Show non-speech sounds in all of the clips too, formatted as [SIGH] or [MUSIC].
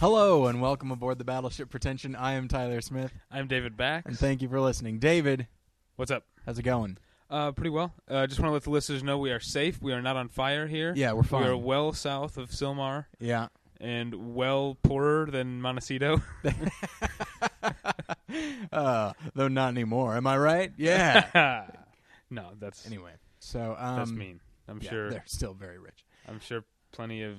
Hello and welcome aboard the Battleship Pretension. I am Tyler Smith, I'm David Bax. and thank you for listening. David, What's up? how's it going? Uh, pretty well. Uh, just want to let the listeners know we are safe. We are not on fire here. Yeah, we're fine. We are well south of Sylmar Yeah. and well poorer than Montecito. [LAUGHS] [LAUGHS] uh, though not anymore. Am I right? Yeah. [LAUGHS] no, that's anyway, so um, that's mean. I'm yeah, sure. they're still very rich. I'm sure plenty of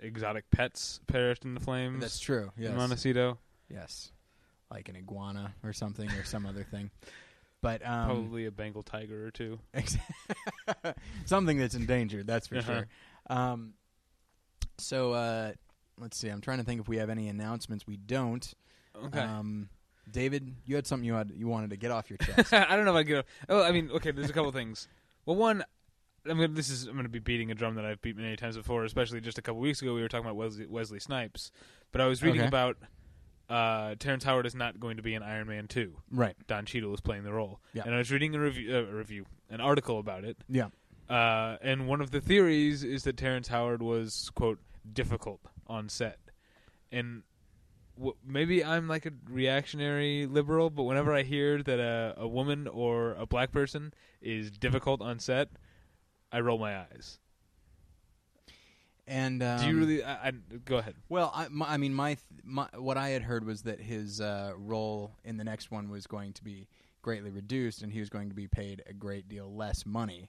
exotic pets perished in the flames. That's true. in Yes. Montecito. yes. Like an iguana or something or some other thing. But um, Probably a Bengal tiger or two. [LAUGHS] something that's endangered. That's for Uh-huh. sure. Um, so uh, let's see. I'm trying to think if we have any announcements. We don't. Okay. Um, David, you had something you had you wanted to get off your [LAUGHS] chest. I don't know if I get. Off. Oh, I mean, okay. There's a couple things. Well, one, I'm gonna, this is I'm going to be beating a drum that I've beat many times before. Especially just a couple weeks ago, we were talking about Wesley, Wesley Snipes, but I was reading Okay. about uh, Terrence Howard is not going to be in Iron Man two. right. Don Cheadle is playing the role, Yeah. and I was reading a review, uh, a review, an article about it. Yeah. Uh, and one of the theories is that Terrence Howard was quote difficult on set, and w- maybe I'm like a reactionary liberal, but whenever I hear that a, a woman or a black person is difficult on set, I roll my eyes. And um, Do you really? I, I, go ahead. Well, I, my, I mean, my, th- my what I had heard was that his uh, role in the next one was going to be greatly reduced, and he was going to be paid a great deal less money,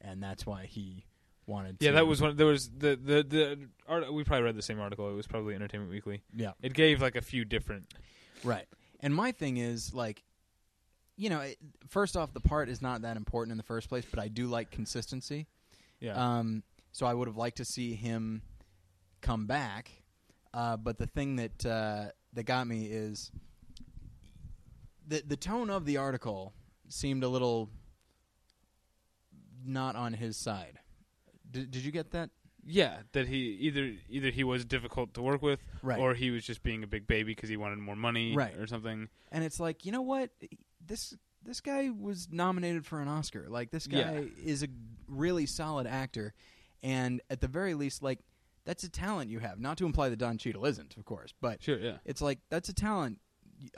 and that's why he wanted. Yeah, to, that was one. There was the the the. Art, we probably read the same article. It was probably Entertainment Weekly. yeah It gave like a few different. right. And my thing is like, you know, it, first off, the part is not that important in the first place, but I do like consistency. Yeah. Um, so I would have liked to see him come back. Uh, but the thing that uh, that got me is the the tone of the article seemed a little not on his side. Did, did you get that? Yeah, that he either either he was difficult to work with, Right. or he was just being a big baby because he wanted more money, Right. or something. And it's like, you know what? This this guy was nominated for an Oscar. Like this guy Yeah. is a really solid actor, and at the very least, like that's a talent you have. Not to imply that Don Cheadle isn't, of course, but Sure, yeah, it's like that's a talent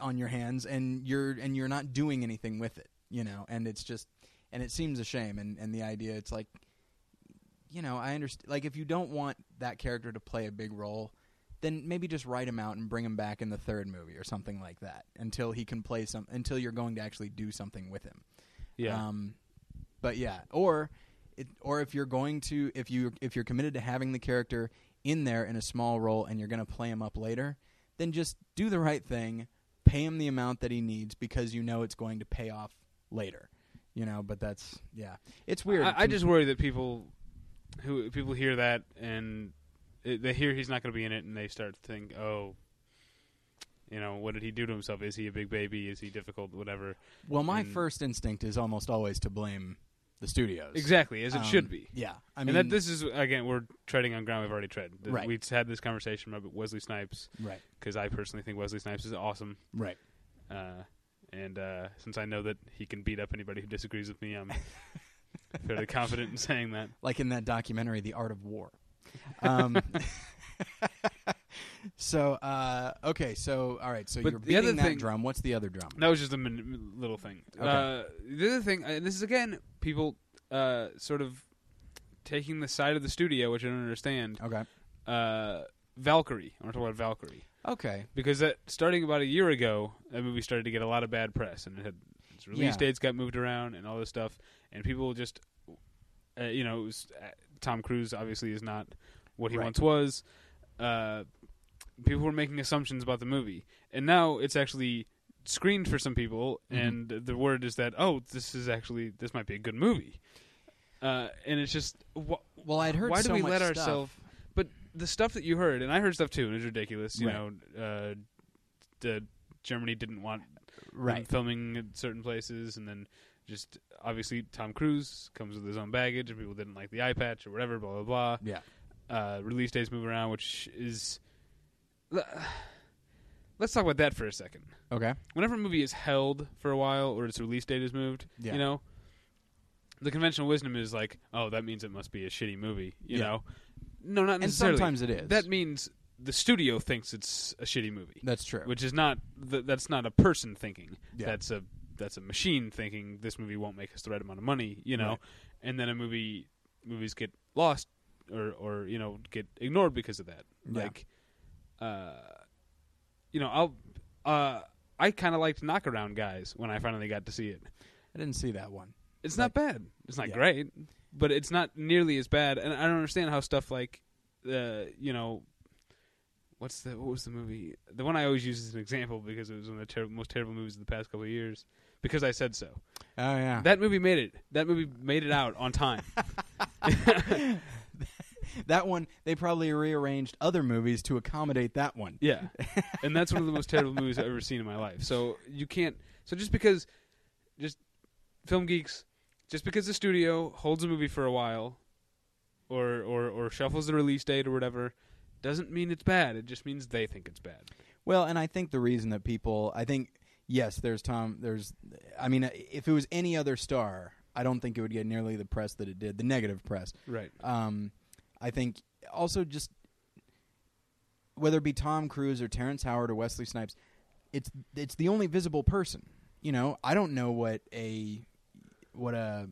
on your hands, and you're and you're not doing anything with it. You know, and it's just and it seems a shame. And and the idea, it's like, you know, I understand. Like if you don't want that character to play a big role. Then maybe just write him out and bring him back in the third movie or something like that until he can play some until you're going to actually do something with him. yeah. Um, but yeah, or it, or if you're going to if you if you're committed to having the character in there in a small role and you're going to play him up later, then just do the right thing, pay him the amount that he needs because you know it's going to pay off later. You know, but that's yeah, it's weird. I, I just worry that people who people hear that and they hear he's not going to be in it, and they start to think, oh. You know, what did he do to himself? Is he a big baby? Is he difficult? Whatever. well, my and- first instinct is almost always to blame the studios. Exactly, as it Um, should be. Yeah, I mean, and that this is again, we're treading on ground we've already tread. Right. We've had this conversation about Wesley Snipes right, because I personally think Wesley Snipes is awesome. right. Uh, and uh, since I know that he can beat up anybody who disagrees with me, I'm [LAUGHS] fairly confident in saying that. like in that documentary, The Art of War. Um, [LAUGHS] so uh, okay, so all right, so But you're the beating other that thing- drum. What's the other drum? That was just a min- little thing. Okay. Uh, the other thing, and this is again people uh, sort of taking the side of the studio, which I don't understand. Okay, Uh, Valkyrie. I want to talk about Valkyrie okay, because that starting about a year ago, that movie started to get a lot of bad press, and it had its release Yeah. dates got moved around and all this stuff, and people just, uh, you know, it was uh, Tom Cruise obviously is not what he Right. once was. Uh, people were making assumptions about the movie, and now it's actually screened for some people, Mhm. and the word is that oh, this is actually this might be a good movie, uh, and it's just wh- Well, I'd heard why do we much let ourselves? But the stuff that you heard, and I heard stuff too, and it's ridiculous. You Right. know, uh, the Germany didn't want right? filming at certain places, and then just obviously Tom Cruise comes with his own baggage, and people didn't like the eye patch or whatever. Blah blah blah. Yeah, Uh, release dates move around, which is. Let's talk about that for a second. okay, Whenever a movie is held for a while or its release date is moved, Yeah. you know, the conventional wisdom is like, oh, that means it must be a shitty movie. You Yeah. know, no, not and necessarily. sometimes it is. That means the studio thinks it's a shitty movie, That's true. which is not th- that's not a person thinking. Yeah. That's a that's a machine thinking this movie won't make us the right amount of money, you know. Right. And then a movie movies get lost or or you know get ignored because of that. Yeah. Like, uh, you know, I'll uh, I kind of liked Knockaround Guys when I finally got to see it. I didn't see that one. It's not bad. It's not Yeah. great, but it's not nearly as bad. And I don't understand how stuff like, uh, you know, what's the what was the movie? The one I always use as an example because it was one of the ter- most terrible movies of the past couple of years. Because I said so. Oh yeah. That movie made it. That movie made it out on time. [LAUGHS] [LAUGHS] that one they probably rearranged other movies to accommodate that one. yeah, and that's one of the most terrible movies I've ever seen in my life. So you can't. So just because, just film geeks, just because the studio holds a movie for a while, or or or shuffles the release date or whatever, doesn't mean it's bad. It just means they think it's bad. Well, and I think the reason that people, I think, yes, there's Tom. There's, I mean, if it was any other star, I don't think it would get nearly the press that it did, the negative press. Right. Um, I think also just whether it be Tom Cruise or Terrence Howard or Wesley Snipes, it's it's the only visible person. You know, I don't know what a what a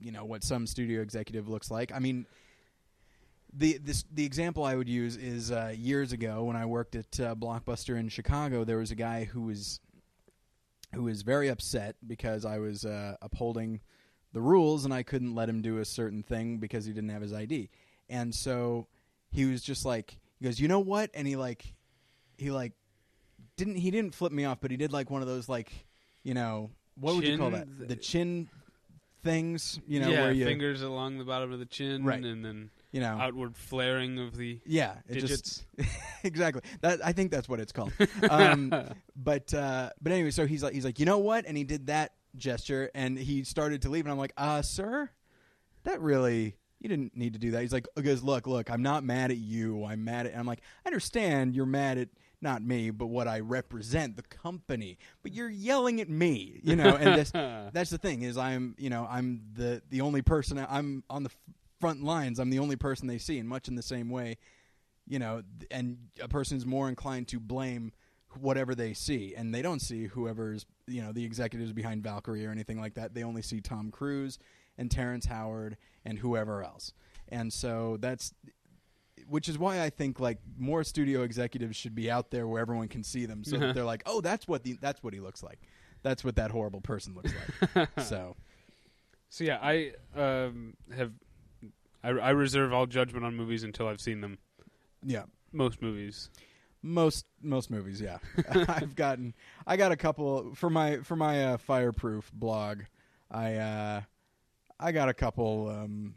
you know what some studio executive looks like. I mean, the this the example I would use is uh, years ago when I worked at uh, Blockbuster in Chicago. There was a guy who was who was very upset because I was uh, upholding the rules and I couldn't let him do a certain thing because he didn't have his ID. And so he was just like he goes, "You know what?" And he like he like didn't he didn't flip me off, but he did like one of those like, you know, what would you call that? The chin things, you know, yeah, where you fingers along the bottom of the chin, Right. and then you know, outward flaring of the yeah, it digits. just [LAUGHS] exactly. That I think that's what it's called. [LAUGHS] Um, but uh, but anyway, so he's like he's like, you know what? And he did that gesture, and he started to leave, and I'm like, uh, sir, that really. You didn't need to do that. He's like, goes, look, look, I'm not mad at you. I'm mad at. And I'm like, I understand you're mad at not me, but what I represent, the company. But you're yelling at me, you know. And this, [LAUGHS] that's the thing is, I'm, you know, I'm the the only person. I'm on the front lines. I'm the only person they see, and much in the same way, you know, and a person's more inclined to blame whatever they see, and they don't see whoever's, you know, the executives behind Valkyrie or anything like that. They only see Tom Cruise and Terrence Howard and whoever else. And so that's which is why I think like more studio executives should be out there where everyone can see them so that they're like, "Oh, that's what the that's what he looks like. That's what that horrible person looks like." [LAUGHS] so, So yeah, I um, have I, I reserve all judgment on movies until I've seen them. yeah. Most movies. Most most movies, yeah. [LAUGHS] I've gotten I got a couple for my for my uh, fireproof blog. I uh I got a couple um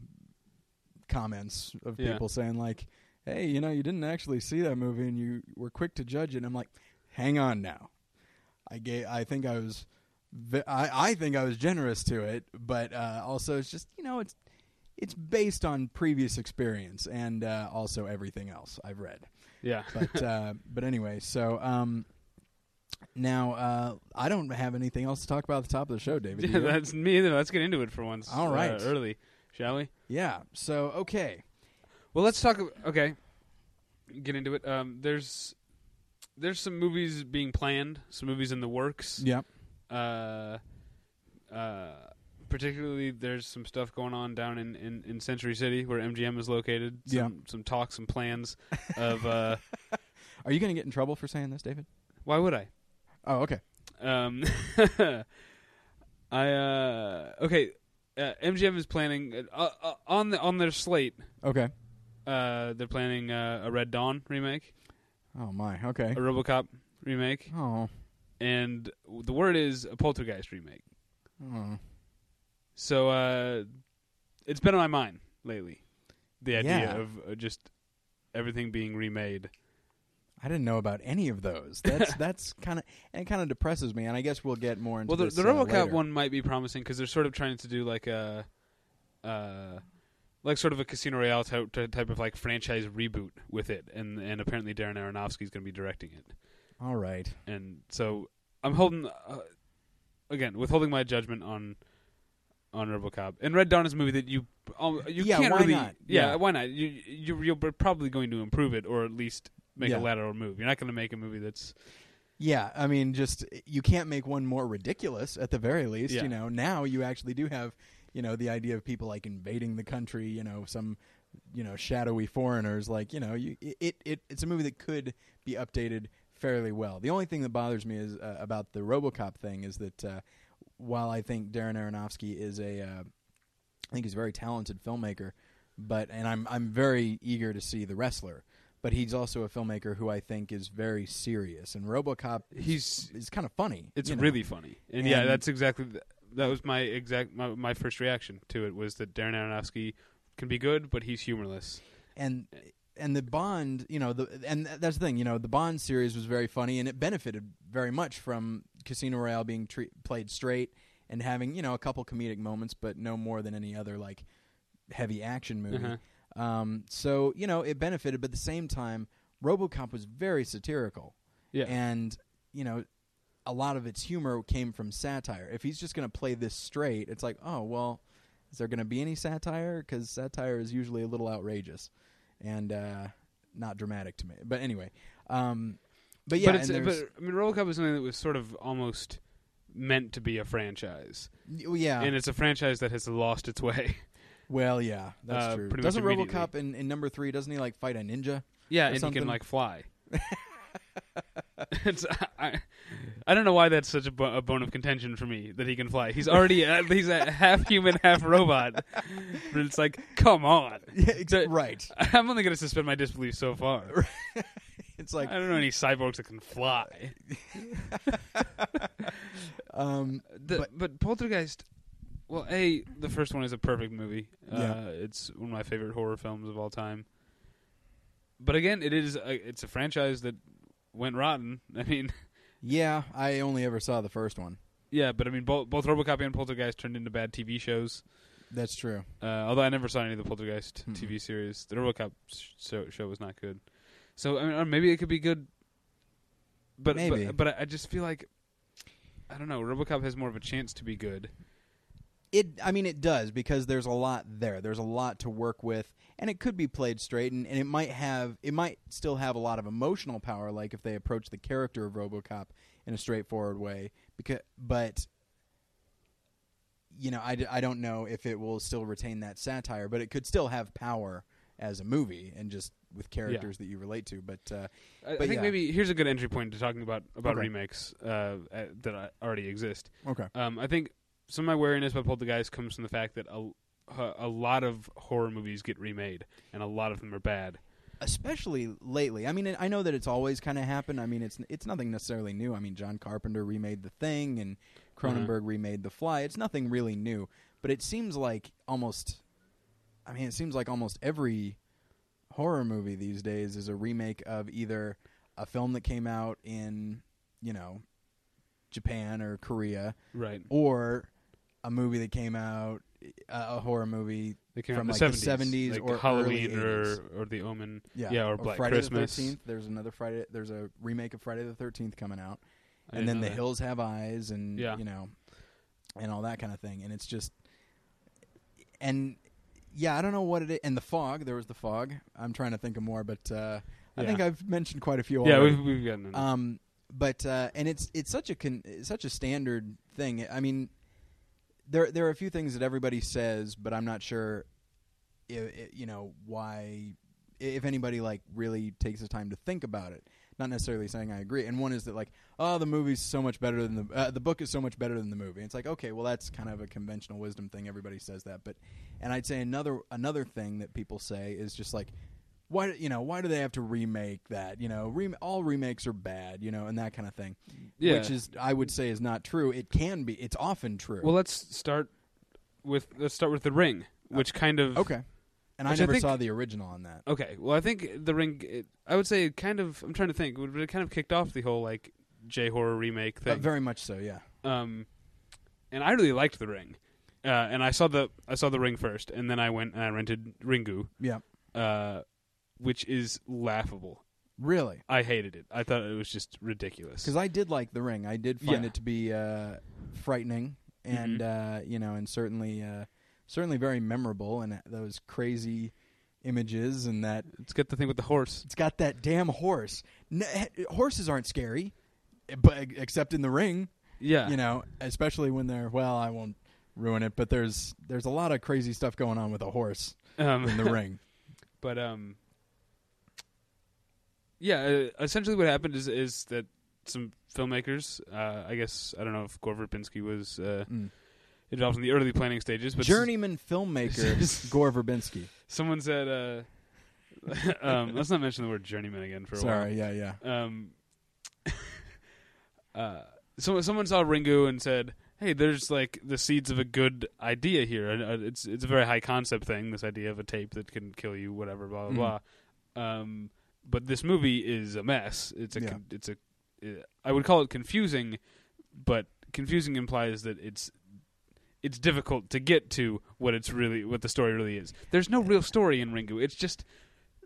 comments of Yeah. people saying like, "Hey, you know, you didn't actually see that movie and you were quick to judge it." And I'm like, "Hang on now." I gave I think I was I I think I was generous to it, but uh also it's just, you know, it's it's based on previous experience and uh, also everything else I've read Yeah. [LAUGHS] but uh, but anyway, so um, now uh, I don't have anything else to talk about at the top of the show, David. yeah, that's me either. Let's get into it for once. All right. uh, early, shall we? yeah. So okay, Well, let's talk. ab- Okay, get into it. Um, there's there's some movies being planned, some movies in the works. Yep. Uh, uh, particularly, there's some stuff going on down in, in, in Century City where MGM is located. Some, Yeah. some talks, some plans [LAUGHS] of. Uh, are you going to get in trouble for saying this, David? why would I? Oh, okay. Um, [LAUGHS] I uh, okay. Uh, MGM is planning uh, uh, on the on their slate. Okay. Uh, they're planning uh, a Red Dawn remake, Oh my. Okay. a RoboCop remake, Oh. and the word is a Poltergeist remake. oh. So uh, it's been on my mind lately. The idea Yeah. of uh, just everything being remade. I didn't know about any of those. That's [LAUGHS] that's kind of and kind of depresses me. And I guess we'll get more into Well, the, this, the uh, RoboCop later. one might be promising because they're sort of trying to do like a, uh, like sort of a Casino Royale type, type of like franchise reboot with it, and and apparently Darren Aronofsky's going to be directing it, All right. and so I'm holding, uh, again, withholding my judgment on on RoboCop. And Red Dawn is a movie that you um, you Yeah, can't why really, not? Yeah, Yeah. why not? You you you're probably going to improve it, or at least make Yeah. a lateral move. You're not going to make a movie that's Yeah, I mean, just you can't make one more ridiculous at the very least. Yeah. You know, now you actually do have, you know, the idea of people like invading the country. You know, some, you know, shadowy foreigners. Like, you know, you it it it's a movie that could be updated fairly well. The only thing that bothers me is uh, about the RoboCop thing is that uh, while I think Darren Aronofsky is a, uh, I think he's a very talented filmmaker, but and I'm I'm very eager to see the wrestler. But he's also a filmmaker who I think is very serious, and RoboCop He's- is kind of funny. it's you know? really funny. And, yeah, that's exactly th- that was my exact my, my first reaction to it was that Darren Aronofsky can be good, but he's humorless. and and the Bond, you know, the and that's the thing, you know, the Bond series was very funny, and it benefited very much from Casino Royale being tre- played straight and having you know a couple comedic moments, but no more than any other like heavy action movie. Uh-huh. Um, so you know, it benefited, but at the same time, RoboCop was very satirical, Yeah. and you know. A lot of its humor came from satire. If he's just going to play this straight, it's like, oh well, is there going to be any satire? Because satire is usually a little outrageous and uh, not dramatic to me. But anyway, um, but yeah, but, it's, but I mean, RoboCop was something that was sort of almost meant to be a franchise, yeah. and it's a franchise that has lost its way. [LAUGHS] well, yeah, that's uh, true. Doesn't. RoboCop in, in number three? Doesn't he like fight a ninja? Yeah, and he can like fly. [LAUGHS] I, I don't know why that's such a, bo- a bone of contention for me that he can fly. He's already a, [LAUGHS] he's a half human, half robot. But it's like, come on. Yeah, The- right. I'm only going to suspend my disbelief so far. It's like I don't know any cyborgs that can fly. [LAUGHS] um, The, But- but, Poltergeist, well, a the first one is a perfect movie. Yeah. Uh, it's one of my favorite horror films of all time. But again, it is a, it's a franchise that went rotten. [LAUGHS] I mean, yeah, I only ever saw the first one. yeah, but I mean, both both RoboCop and Poltergeist turned into bad TV shows. That's true. Uh, although I never saw any of the Poltergeist Mm-mm. TV series, the RoboCop sh- show, show was not good. So I mean, or maybe it could be good. But Maybe. but, but I just feel like I don't know. RoboCop has more of a chance to be good. It, I mean, it does because there's a lot there. There's a lot to work with, and it could be played straight, and, and it might have, it might still have a lot of emotional power, like if they approach the character of RoboCop in a straightforward way. Because, but, you know, I, I don't know if it will still retain that satire, but it could still have power as a movie and just with characters that you relate to. But uh, I, I think yeah. maybe here's a good entry point to talking about about Okay. remakes uh, uh, that already exist. okay, Um, I think some of my wariness about Poltergeist comes from the fact that a, a lot of horror movies get remade, and a lot of them are bad. especially lately. I mean, I know that it's always kind of happened. I mean, it's it's nothing necessarily new. I mean, John Carpenter remade The Thing and Cronenberg remade The Fly. It's nothing really new, but it seems like almost I mean, it seems like almost every horror movie these days is a remake of either a film that came out in, you know, Japan or Korea Right. or a movie that came out a a horror movie From, out like, the the 70s like or Halloween or 80s. or The Omen. Yeah, Yeah, or Black Friday Christmas. the Thirteenth. There's another Friday. There's a remake of Friday the Thirteenth coming out, I and then The that. Hills Have Eyes, and Yeah. you know, and all that kind of thing. And it's just, and yeah, I don't know what it is. And the fog. There was the fog. I'm trying to think of more, but uh, I Yeah. think I've mentioned quite a few. Yeah, already. we've we've gotten into Um, but uh, and it's it's such a con- it's such a standard thing. I mean, there there are a few things that everybody says, but I'm not sure, you know, why if anybody like really takes the time to think about it. Not necessarily saying I agree. And one is that like, oh, the movie's so much better than the uh, the book is so much better than the movie. It's like, okay, well, that's kind of a conventional wisdom thing. Everybody says that, but and I'd say another another thing that people say is just like, why you know why do they have to remake that? You know, rem- all remakes are bad. You know, and that kind of thing. yeah. Which is I would say is not true. It can be. It's often true. well, let's start with let's start with The Ring, which kind of okay. And I Which I never think- saw the original on that. Okay, well, I think The Ring. It, I would say it kind of. I'm trying to think. It kind of kicked off the whole like J horror remake Uh, thing. very much so. Yeah. um, and I really liked The Ring. Uh, and I saw the I saw The Ring first, and then I went and I rented Ringu, Yeah. uh, which is laughable. Really. I hated it. I thought it was just ridiculous. Because I did like The Ring. I did find Yeah. it to be uh, frightening and Mhm. uh, you know, and certainly uh, certainly very memorable. And those crazy images and that Let's get the thing with the horse. it's got that damn horse. N- horses aren't scary, but except in the ring, Yeah. you know, especially when they're well, I won't ruin it, but there's there's a lot of crazy stuff going on with a horse Um, in the [LAUGHS] ring. But um, yeah. Uh, essentially, what happened is is that some filmmakers, uh, I guess I don't know if Gore Verbinski was uh, Mm. Involved in the early planning stages, but Journeyman filmmaker [LAUGHS] [LAUGHS] Gore Verbinski. someone said, uh, [LAUGHS] um, let's not mention the word journeyman again for a while. Sorry, yeah, yeah. Um, uh, so someone saw Ringu and said. Hey, there's like the seeds of a good idea here. uh, It's it's a very high concept thing. This idea of a tape that can kill you, whatever, blah blah Mhm. blah. Um, but this movie is a mess. It's a Yeah. con- it's a uh, I would call it confusing, but confusing implies that it's it's difficult to get to what it's really what the story really is. There's no real story in Ringu. It's just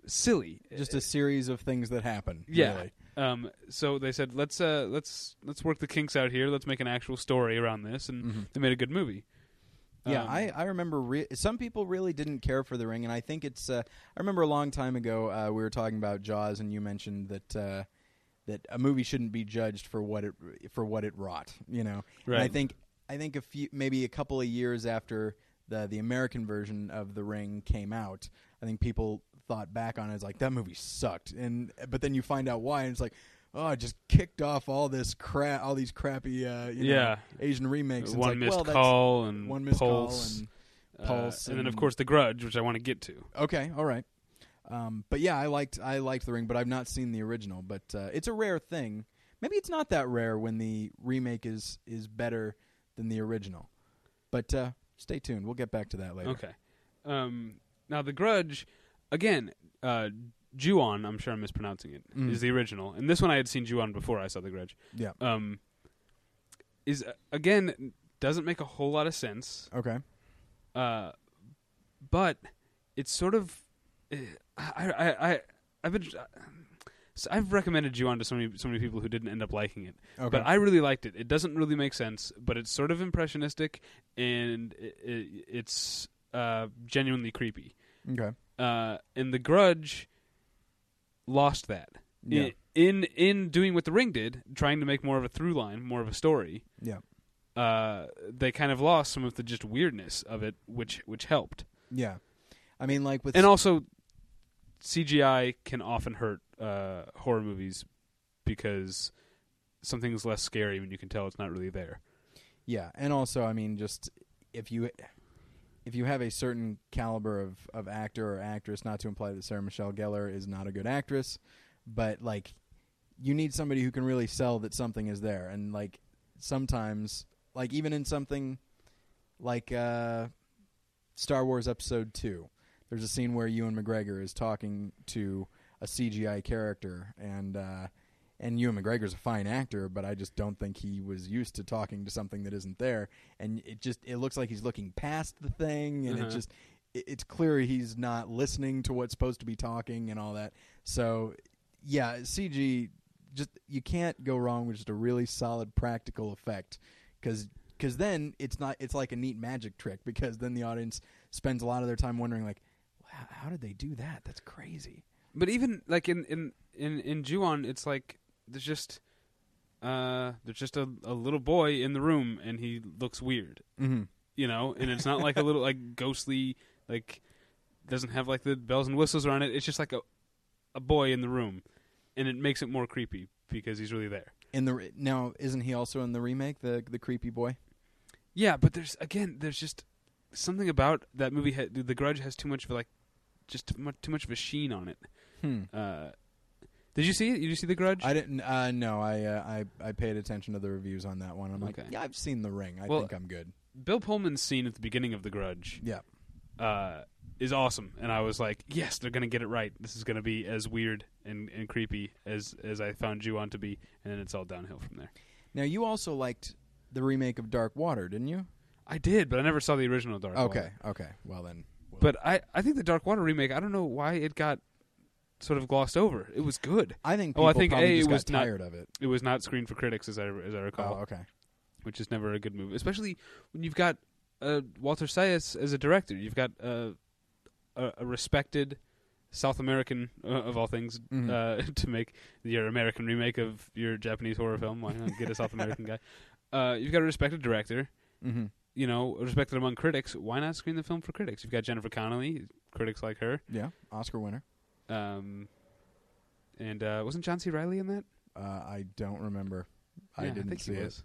silly. Just a series of things that happen. Yeah. really. Um, so they said let's uh let's let's work the kinks out here. Let's make an actual story around this, and Mhm. they made a good movie. Yeah, Um, I, I remember re- some people really didn't care for the ring, and I think it's. Uh, I remember a long time ago uh, we were talking about Jaws, and you mentioned that uh, that a movie shouldn't be judged for what it for what it wrought. You know, And I think I think a few maybe a couple of years after the the American version of the ring came out, I think people thought back on it as like that movie sucked, and but then you find out why, and it's like. Oh, it just kicked off all this crap, all these crappy, uh, you know, Yeah. Asian remakes. It's one like, missed well, call and one missed Pulse, call, and uh, Pulse and then of course the Grudge, which I want to get to. Okay, all right. Um, but yeah, I liked I liked the ring, but I've not seen the original. But uh, it's a rare thing. Maybe it's not that rare when the remake is is better than the original. But uh, stay tuned. We'll get back to that later. Okay. Um, now the Grudge, again, uh, Ju-on. I'm sure I'm mispronouncing it. Is Mm. the original, and this one I had seen Ju-on before I saw the Grudge. Yeah. Um, is uh, again doesn't make a whole lot of sense. Okay. Uh, but it's sort of uh, I I I I've been. So I've recommended Ju-on to so many so many people who didn't end up liking it. Okay. But I really liked it. It doesn't really make sense, but it's sort of impressionistic and i i it's uh, genuinely creepy. okay. Uh, and The Grudge lost that Yeah. I- in in doing what The Ring did, trying to make more of a through line, more of a story. Yeah. Uh, they kind of lost some of the just weirdness of it, which which helped. Yeah. I mean, like with And also, CGI can often hurt uh, horror movies because something's less scary when you can tell it's not really there. Yeah, and also, I mean, just if you if you have a certain caliber of, of actor or actress, not to imply that Sarah Michelle Gellar is not a good actress, but like you need somebody who can really sell that something is there, and like sometimes, like even in something like uh, Star Wars Episode Two, there's a scene where Ewan McGregor is talking to a CGI character, and uh, and Ewan McGregor's a fine actor, but I just don't think he was used to talking to something that isn't there. And it just it looks like he's looking past the thing, and Uh-huh. it just it, it's clear he's not listening to what's supposed to be talking and all that. So yeah, CG just you can't go wrong with just a really solid practical effect because because then it's not it's like a neat magic trick because then the audience spends a lot of their time wondering like "Wow, how did they do that? That's crazy. But even like in in in in Ju-on, it's like there's just uh there's just a, a little boy in the room and he looks weird, Mm-hmm. you know, and it's not like a little like ghostly like doesn't have like the bells and whistles around it. It's just like a a boy in the room, and it makes it more creepy because he's really there. In the re- now, isn't he also in the remake, the the creepy boy? Yeah, but there's again there's just something about that movie. Ha- the Grudge has too much of like just too much, too much of a sheen on it. Hmm. Uh, did you see it? Did you see the Grudge? I didn't. Uh, no, I, uh, I I paid attention to the reviews on that one. I'm like, yeah, I've seen the ring. I Well- think I'm good. Bill Pullman's scene at the beginning of The Grudge Yeah. uh, is awesome, and I was like, "Yes, they're gonna get it right. This is gonna be as weird and, and creepy as as I found Ju-on to be." And then it's all downhill from there. Now you also liked the remake of Dark Water, didn't you? I did, but I never saw the original Dark Water. Okay. Okay. Well then. well- But I, I think the Dark Water remake. I don't know why it got sort of glossed over. It was good. I think. Oh, I think A, it was not- tired of it. It was not screened for critics, as I as I recall, Oh, okay. which is never a good move, especially when you've got uh, Walter Salles as a director. You've got uh, a, a respected South American uh, of all things Mhm. uh, [LAUGHS] to make your American remake of your Japanese horror film. Why not get a South American guy? [LAUGHS] Uh, you've got a respected director. Mm-hmm. You know, respected among critics. Why not screen the film for critics? You've got Jennifer Connelly. Critics like her. Yeah, Oscar winner. Um, and uh, wasn't John C. Reilly in that? Uh, I don't remember. I Yeah, didn't think see he it. was.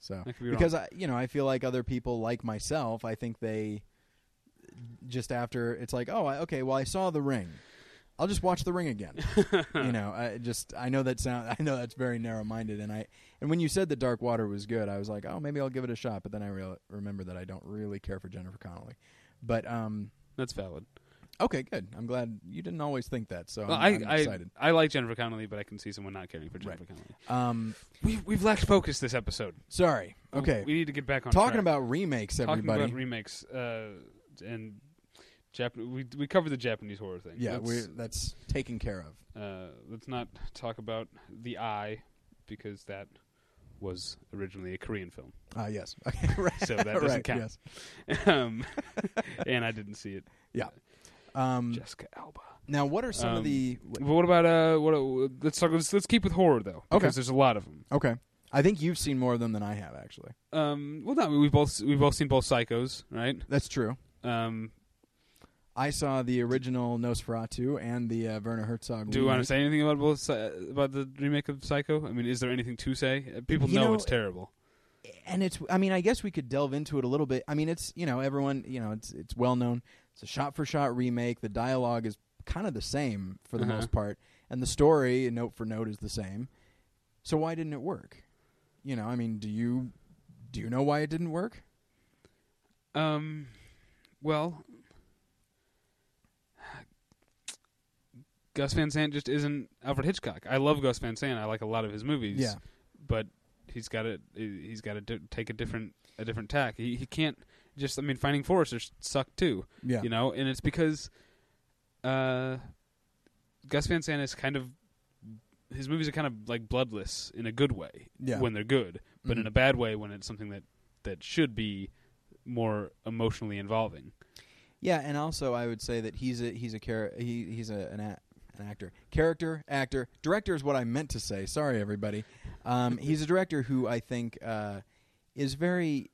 So I could be because I, you know, I feel like other people like myself. I think they just after it's like, oh, I, okay, well, I saw The Ring. I'll just watch The Ring again. [LAUGHS] you know, I just I know that sound. [LAUGHS] I know that's very narrow minded, and I and when you said that Dark Water was good, I was like, oh, maybe I'll give it a shot. But then I real, remember that I don't really care for Jennifer Connelly. But um, That's valid. Okay, good. I'm glad you didn't always think that. So Well, I'm, I, I'm I excited. I like Jennifer Connelly, but I can see someone not caring for Jennifer Connelly. Um, We've we've lacked focus this episode. sorry. Okay, we need to get back on talking track. about remakes, talking everybody. about remakes uh, and Jap- we we covered the Japanese horror thing. yeah, we let's, that's taken care of. uh, let's not talk about the Eye because that was originally a Korean film, Ah, yes. [LAUGHS] Okay, right. so that [LAUGHS] doesn't right, count. Yes. [LAUGHS] um, and I didn't see it. Um, Jessica Alba. now, what are some Um, of the? But what about uh? What? uh, Let's talk. Let's, let's keep with horror though, because Okay. there's a lot of them. Okay, I think you've seen more of them than I have. Actually, Um, well, no, we've both we've both seen both Psychos, right? that's true. Um, I saw the original Nosferatu and the uh, Werner Herzog. do you want to remake. say anything about both Psy- about the remake of Psycho? I mean, is there anything to say? Uh, People You know, know, it's terrible. and it's i mean i guess we could delve into it a little bit i mean it's you know everyone you know it's it's well known it's a shot for shot remake the dialogue is kind of the same for the Uh-huh. most part and the story note for note is the same so why didn't it work you know i mean do you do you know why it didn't work Um, well, Gus Van Sant just isn't Alfred Hitchcock. I love Gus Van Sant. I like a lot of his movies. yeah but he's got to he's got to take a different a different tack. He he can't just I mean Finding Forrester sucked too, yeah you know, and it's because uh Gus Van Sant is kind of his movies are kind of like bloodless in a good way yeah when they're good, but in Mhm. a bad way when it's something that that should be more emotionally involving. Yeah, and also I would say that he's a he's a char- he he's a, an a- an actor, character actor, director is what I meant to say. Sorry, everybody. Um, [LAUGHS] he's a director who I think uh, is very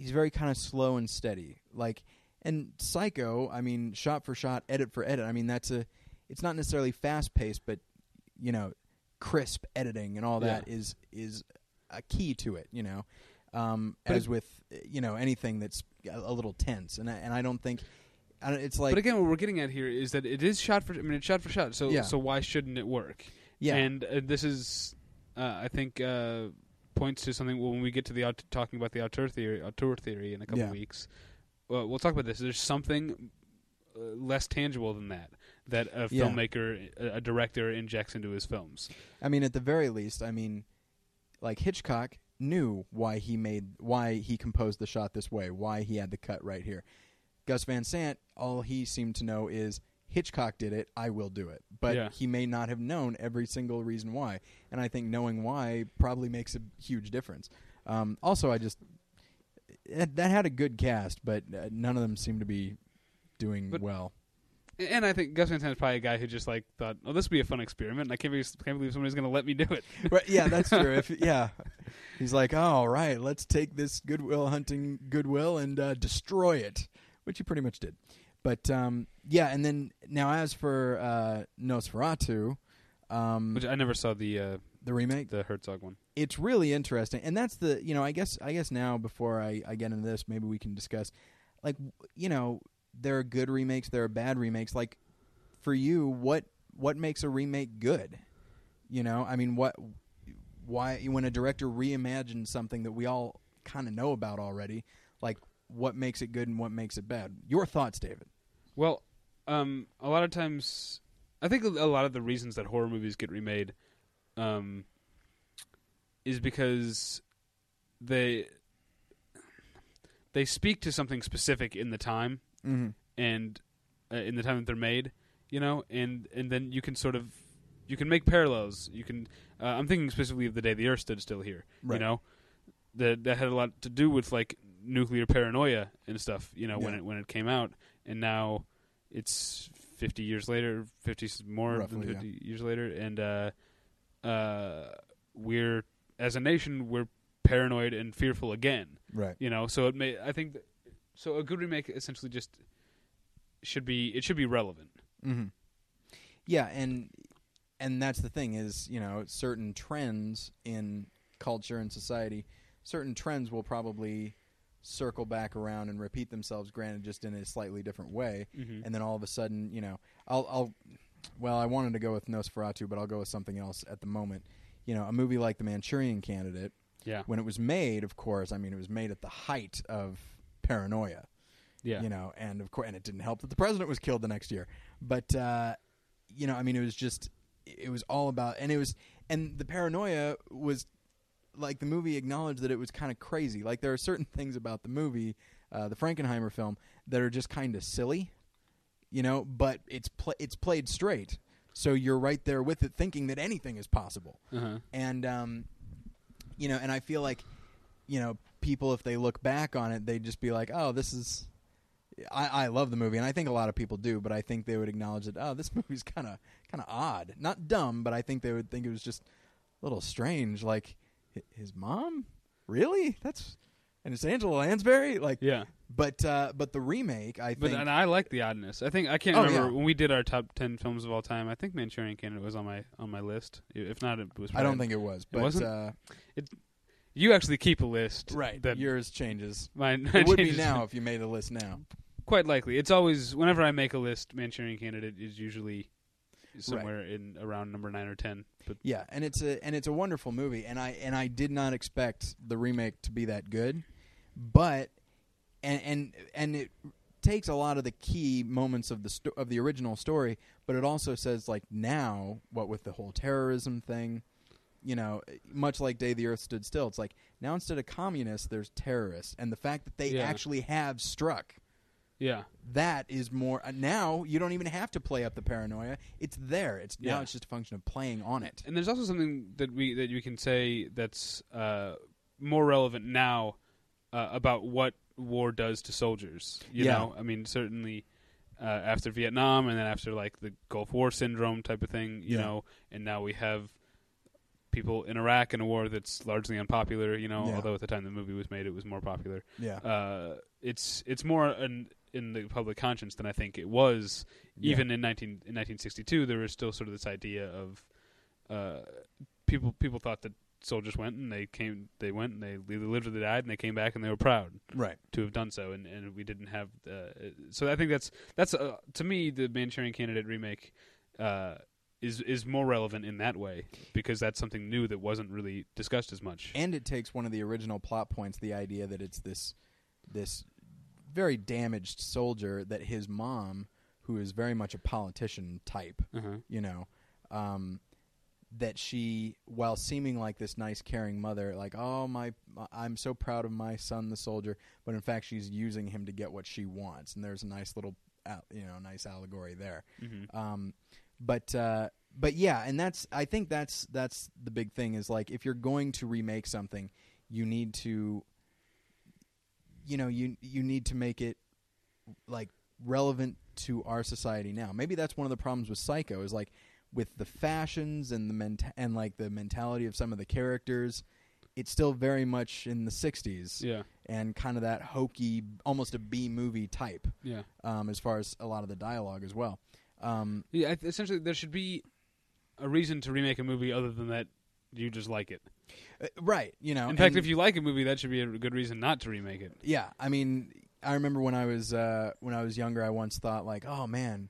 he's very kind of slow and steady. Like and Psycho, I mean, shot for shot, edit for edit. I mean, that's a it's not necessarily fast paced, but you know, crisp editing and all that Yeah. is is a key to it. You know, um, But as it- with you know anything that's a, little tense, and I, and I don't think I don't, it's like but again, what we're getting at here is that it is shot for I mean it's shot for shot. So Yeah. so why shouldn't it work? yeah, And uh, this is, uh, I think, uh, points to something when we get to the aut- talking about the auteur theory, auteur theory in a couple Yeah. weeks. Well, we'll talk about this. There's something uh, less tangible than that that a Yeah. filmmaker, a, a director injects into his films. I mean, at the very least, I mean, like Hitchcock knew why he made why he composed the shot this way, why he had the cut right here. Gus Van Sant, all he seemed to know is Hitchcock did it, I will do it. But Yeah. he may not have known every single reason why, and I think knowing why probably makes a huge difference. Um, also, I just that, that had a good cast, but uh, none of them seem to be doing But- well. And I think Gus Van Sant is probably a guy who just like thought, "Oh, this would be a fun experiment." And I can't believe, can't believe somebody's going to let me do it. [LAUGHS] Right, yeah, that's true. If [LAUGHS] yeah, he's like, oh, all right, let's take this Good Will Hunting Goodwill and uh, destroy it, which he pretty much did. But um, yeah, and then now as for uh, Nosferatu, um, Which I never saw the uh, the remake, the Herzog one. it's really interesting, and that's the you know I guess I guess now before I, I get into this, maybe we can discuss like you know there are good remakes, there are bad remakes. Like for you, what what makes a remake good? You know, I mean, what why when a director reimagines something that we all kind of know about already, like what makes it good and what makes it bad? Your thoughts, David? Well, um, a lot of times, I think a lot of the reasons that horror movies get remade, um, is because they they speak to something specific in the time Mm-hmm. and uh, in the time that they're made, you know, and and then you can sort of you can make parallels. You can. Uh, I'm thinking specifically of the day the Earth stood still here. Right. You know, that that had a lot to do with like nuclear paranoia and stuff. You know, when it when it came out, and now it's fifty years later, fifty more Roughly, than fifty years later, and uh, uh, we're as a nation we're paranoid and fearful again. Right. You know, so it may I think that, so. A good remake essentially just should be it should be relevant. hmm Yeah, and and that's the thing is you know certain trends in culture and society, certain trends will probably circle back around and repeat themselves. Granted, just in a slightly different way. Mm-hmm. and then all of a sudden, you know, I'll, I'll, well, I wanted to go with Nosferatu, but I'll go with something else at the moment. You know, a movie like The Manchurian Candidate, yeah, when it was made, of course, I mean, it was made at the height of paranoia, yeah, you know, and of course, and it didn't help that the president was killed the next year. But, uh, you know, I mean, it was just, it was all about, and it was, and the paranoia was, like the movie acknowledged that it was kind of crazy. Like there are certain [LAUGHS] things about the movie, uh, the Frankenheimer film, that are just kind of silly, you know. But it's pl- it's played straight, so you're right there with it, thinking that anything is possible. uh-huh. And um, you know, and I feel like, you know, people if they look back on it, they'd just be like, "Oh, this is." I, I love the movie, and I think a lot of people do, but I think they would acknowledge that. Oh, this [LAUGHS] movie's kind of kind of odd, not dumb, but I think they would think it was just a little strange. Like his mom, really? That's and it's Angela Lansbury, like. yeah. But uh, but the remake, I But think. and I like the oddness. I think I can't Oh, remember yeah. when we did our top ten films of all time. I think Manchurian Candidate was on my on my list. If not, it was. I don't think it was, but wasn't? uh, you actually keep a list, right. That yours changes. mine It would be changes- now if you made a list now. Quite likely, it's always whenever I make a list, Manchurian Candidate is usually somewhere in around number nine or ten. But Yeah, and it's a and it's a wonderful movie, and I and I did not expect the remake to be that good, but and and and it takes a lot of the key moments of the sto- of the original story, but it also says like now what with the whole terrorism thing, you know, much like Day the Earth Stood Still, it's like now instead of communists, there's terrorists, and the fact that they Yeah. actually have struck yeah, that is more uh, now you don't even have to play up the paranoia it's there it's now Yeah. it's just a function of playing on it and there's also something that we that you can say that's uh, more relevant now uh, about what war does to soldiers. You Yeah. know, I mean, certainly uh, after Vietnam, and then after like the Gulf War syndrome type of thing. You Yeah. know, and now we have people in Iraq in a war that's largely unpopular. You know, Yeah. although at the time the movie was made, it was more popular. yeah Uh, it's it's more in, in the public conscience than I think it was. Even in 19 in 1962 there was still sort of this idea of uh, people people thought that soldiers went and they came they went and they either lived or they died and they came back and they were proud right. to have done so. And, and we didn't have uh, so I think that's that's uh, to me the Manchurian Candidate remake uh, is is more relevant in that way because that's something new that wasn't really discussed as much. And it takes one of the original plot points the idea that it's this this very damaged soldier that his mom who is very much a politician type uh-huh. you know um, that she while seeming like this nice caring mother like oh my i'm so proud of my son the soldier but in fact she's using him to get what she wants. And there's a nice little you know nice allegory there. Hmm um, but uh, but yeah, and that's I think that's that's the big thing is like if you're going to remake something, you need to you know you you need to make it like relevant to our society now. Maybe that's one of the problems with Psycho is like with the fashions and the menta- and like the mentality of some of the characters. It's still very much in the '60s yeah and kind of that hokey, almost a B movie type, yeah um, as far as a lot of the dialogue as well. Um, Yeah, essentially, there should be a reason to remake a movie other than that you just like it. Uh, right. You know. In fact, if you like a movie, that should be a good reason not to remake it. yeah, I mean, I remember when I was uh, when I was younger, I once thought like, oh man,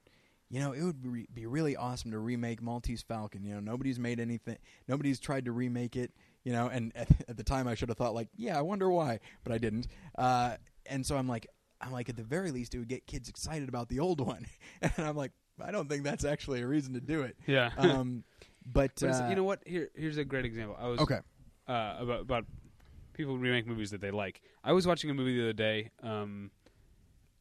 you know, it would be, be really awesome to remake Maltese Falcon. You know, nobody's made anything, nobody's tried to remake it. You know, and [LAUGHS] at, at the time, I should have thought like, yeah, I wonder why, but I didn't. Uh, and so I'm like, I'm like, at the very least, it would get kids excited about the old one. [LAUGHS] and I'm like, I don't think that's actually a reason to do it. Yeah. Um, but But uh, you know what? Here, here's a great example. I was okay, uh, about about people remake movies that they like. I was watching a movie the other day um,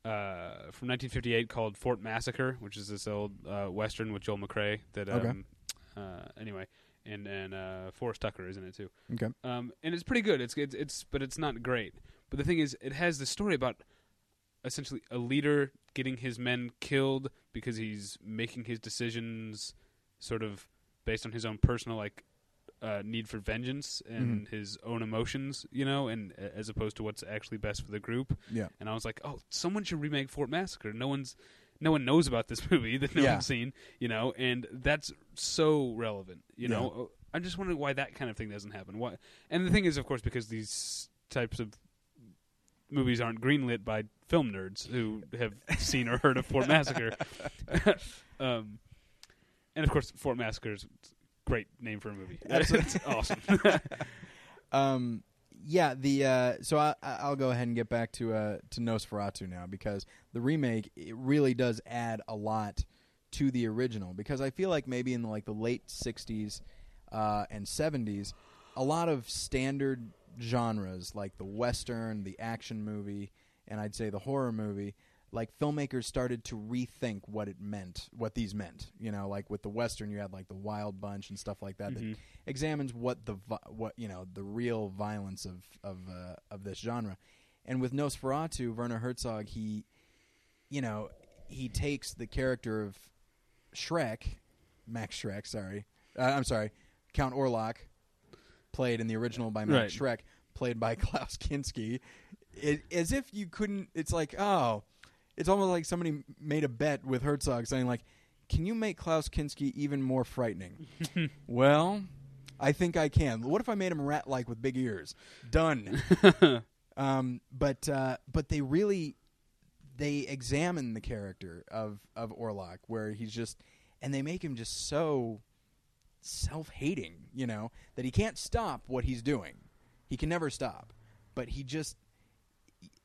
uh, from 1958 called Fort Massacre, which is this old uh, western with Joel McCrea. That Okay. um, uh, anyway, and and uh, Forrest Tucker is in it too. okay, um, and it's pretty good. It's, it's it's but it's not great. But the thing is, it has the story about essentially a leader getting his men killed because he's making his decisions sort of based on his own personal like uh, need for vengeance and his own emotions, you know, and as opposed to what's actually best for the group. Yeah. And I was like, oh, someone should remake Fort Massacre. No one's, no one knows about this [LAUGHS] movie that no Yeah. one's seen, you know, and that's so relevant, you Yeah. know. I'm just wondering why that kind of thing doesn't happen. Why? And the thing is, of course, because these types of movies aren't greenlit by film nerds who have seen or heard of Fort Massacre. [LAUGHS] [LAUGHS] um, and of course, Fort Massacre is a great name for a movie. Absolutely. it's [LAUGHS] awesome. [LAUGHS] Um, yeah, the uh, so I, I- I'll go ahead and get back to uh, to Nosferatu now because the remake it really does add a lot to the original because I feel like maybe in the, like the late '60s uh, and '70s, a lot of standard genres like the western, the action movie, and I'd say the horror movie. Like filmmakers started to rethink what it meant, what these meant. You know, like with the western, you had like the Wild Bunch and stuff like that. that Mhm. examines what the what you know the real violence of of uh, of this genre. And with Nosferatu, Werner Herzog, he you know he takes the character of Schreck, Max Schreck, sorry, uh, I'm sorry, Count Orlok, played in the original by Max Schreck, played by [LAUGHS] Klaus Kinski, it, as if you couldn't. It's like oh, it's almost like somebody made a bet with Herzog saying like, can you make Klaus Kinski even more frightening? [LAUGHS] well, I think I can. What if I made him rat-like with big ears? Done. [LAUGHS] um, but uh, but they really they examine the character of of Orlok, where he's just and they make him just so self-hating, you know, that he can't stop what he's doing. He can never stop, but he just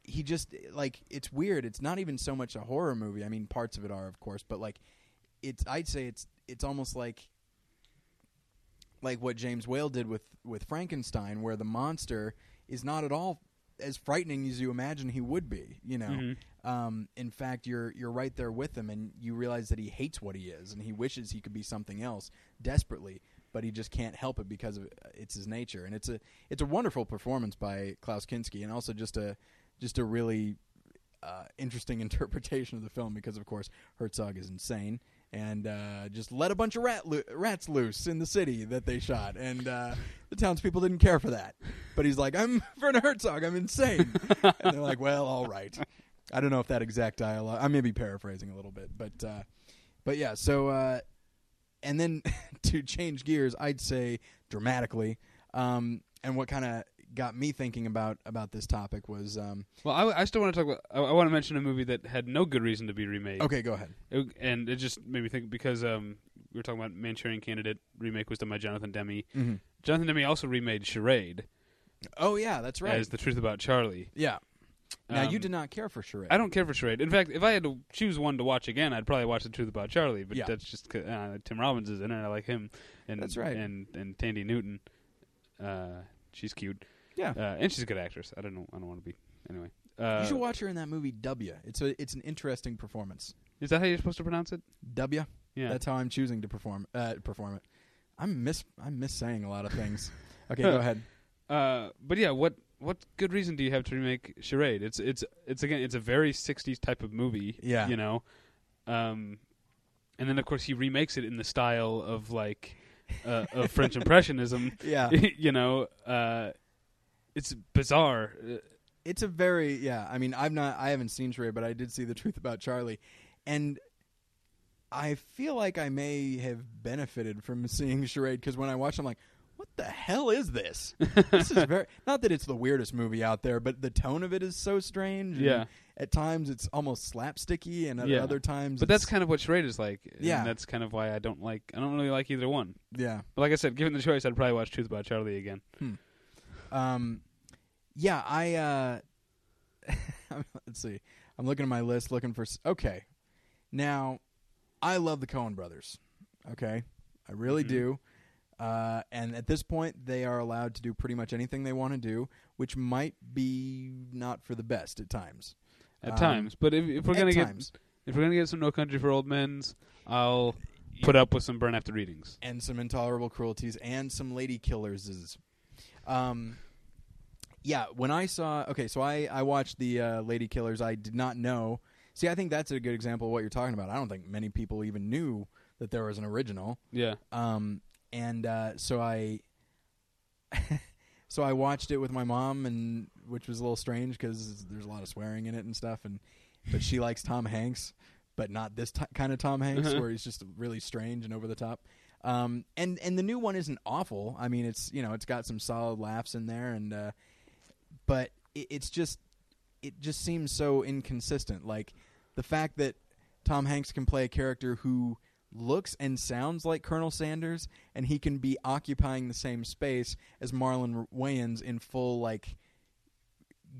he just like it's weird. It's not even so much a horror movie. I mean, parts of it are, of course, but like it's I'd say it's it's almost like like what James Whale did with with Frankenstein, where the monster is not at all as frightening as you imagine he would be. You know, Mhm. um, in fact, you're you're right there with him, and you realize that he hates what he is, and he wishes he could be something else desperately, but he just can't help it because of it's his nature. And it's a it's a wonderful performance by Klaus Kinski, and also just a just a really uh, interesting [LAUGHS] interpretation of the film because, of course, Herzog is insane and uh, just let a bunch of rat lo- rats loose in the city that they shot, and uh, the townspeople didn't care for that. But he's like, "I'm [LAUGHS] Werner Herzog, I'm insane," [LAUGHS] and they're like, "Well, all right." I don't know if that exact dialogue. I may be paraphrasing a little bit, but uh, but yeah. So uh, and then to change gears, I'd say dramatically, um, and what kind of got me thinking about about this topic was um, Well, I, I still want to talk about. I, I want to mention a movie that had no good reason to be remade. okay. Go ahead. It- and it just made me think because um, we were talking about Manchurian Candidate remake was done by Jonathan Demme. Mm-hmm. Jonathan Demme also remade Charade Oh yeah, that's right. as The Truth About Charlie. yeah. Now you Um, did not care for charade. I don't care for Charade. In fact, if I had to choose one to watch again, I'd probably watch The Truth About Charlie. But Yeah. that's just uh, Tim Robbins is in it. I like him. And That's right. And and Thandie Newton, uh, she's cute. Yeah. Uh, and she's a good actress. I don't know. I don't want to be anyway. Uh, you should watch her in that movie W. It's a it's an interesting performance. Is that how you're supposed to pronounce it? W. Yeah. That's how I'm choosing to perform uh, perform it. I'm miss I'm miss saying a lot of things. [LAUGHS] Okay, go ahead. Uh, but yeah, what what good reason do you have to remake Charade? It's it's it's again it's a very '60s type of movie. Yeah. you know, um, and then of course he remakes it in the style of like uh, of French [LAUGHS] Impressionism. Yeah. [LAUGHS] you know, uh, it's bizarre. It's a very yeah. I mean, I've not I haven't seen charade, but I did see the truth about Charlie, and I feel like I may have benefited from seeing charade because when I watched, it, I'm like, what the hell is this? this is very [LAUGHS] not that it's the weirdest movie out there, but the tone of it is so strange. and Yeah. At times it's almost slapsticky, and at Yeah. other times, But that's kind of what Charade is like. and Yeah. that's kind of why I don't like. I don't really like either one. yeah. But like I said, given the choice, I'd probably watch Truth About Charlie again. Hmm. Um, yeah, I uh, [LAUGHS] let's see. I'm looking at my list, looking for. s- Okay, now I love the Coen Brothers. Okay, I really Mhm. do. Uh, and at this point, they are allowed to do pretty much anything they want to do, which might be not for the best at times. At Um, times, but if, if we're gonna get times. if we're gonna get some No Country for Old Men's, I'll put up with some Burn After Readings. and some intolerable cruelties and some lady killers. Um, yeah, when I saw okay, so I I watched the uh, Ladykillers. I did not know. See, I think that's a good example of what you're talking about. I don't think many people even knew that there was an original. Yeah. Um, and uh, so I, [LAUGHS] so I watched it with my mom, and which was a little strange because there's a lot of swearing in it and stuff. And but she likes Tom Hanks, but not this t- kind of Tom Hanks Uh-huh. where he's just really strange and over the top. Um, and and the new one isn't awful. I mean, it's you know it's got some solid laughs in there, and uh, but it, it's just it just seems so inconsistent. Like the fact that Tom Hanks can play a character who looks and sounds like Colonel Sanders, and he can be occupying the same space as Marlon Wayans in full like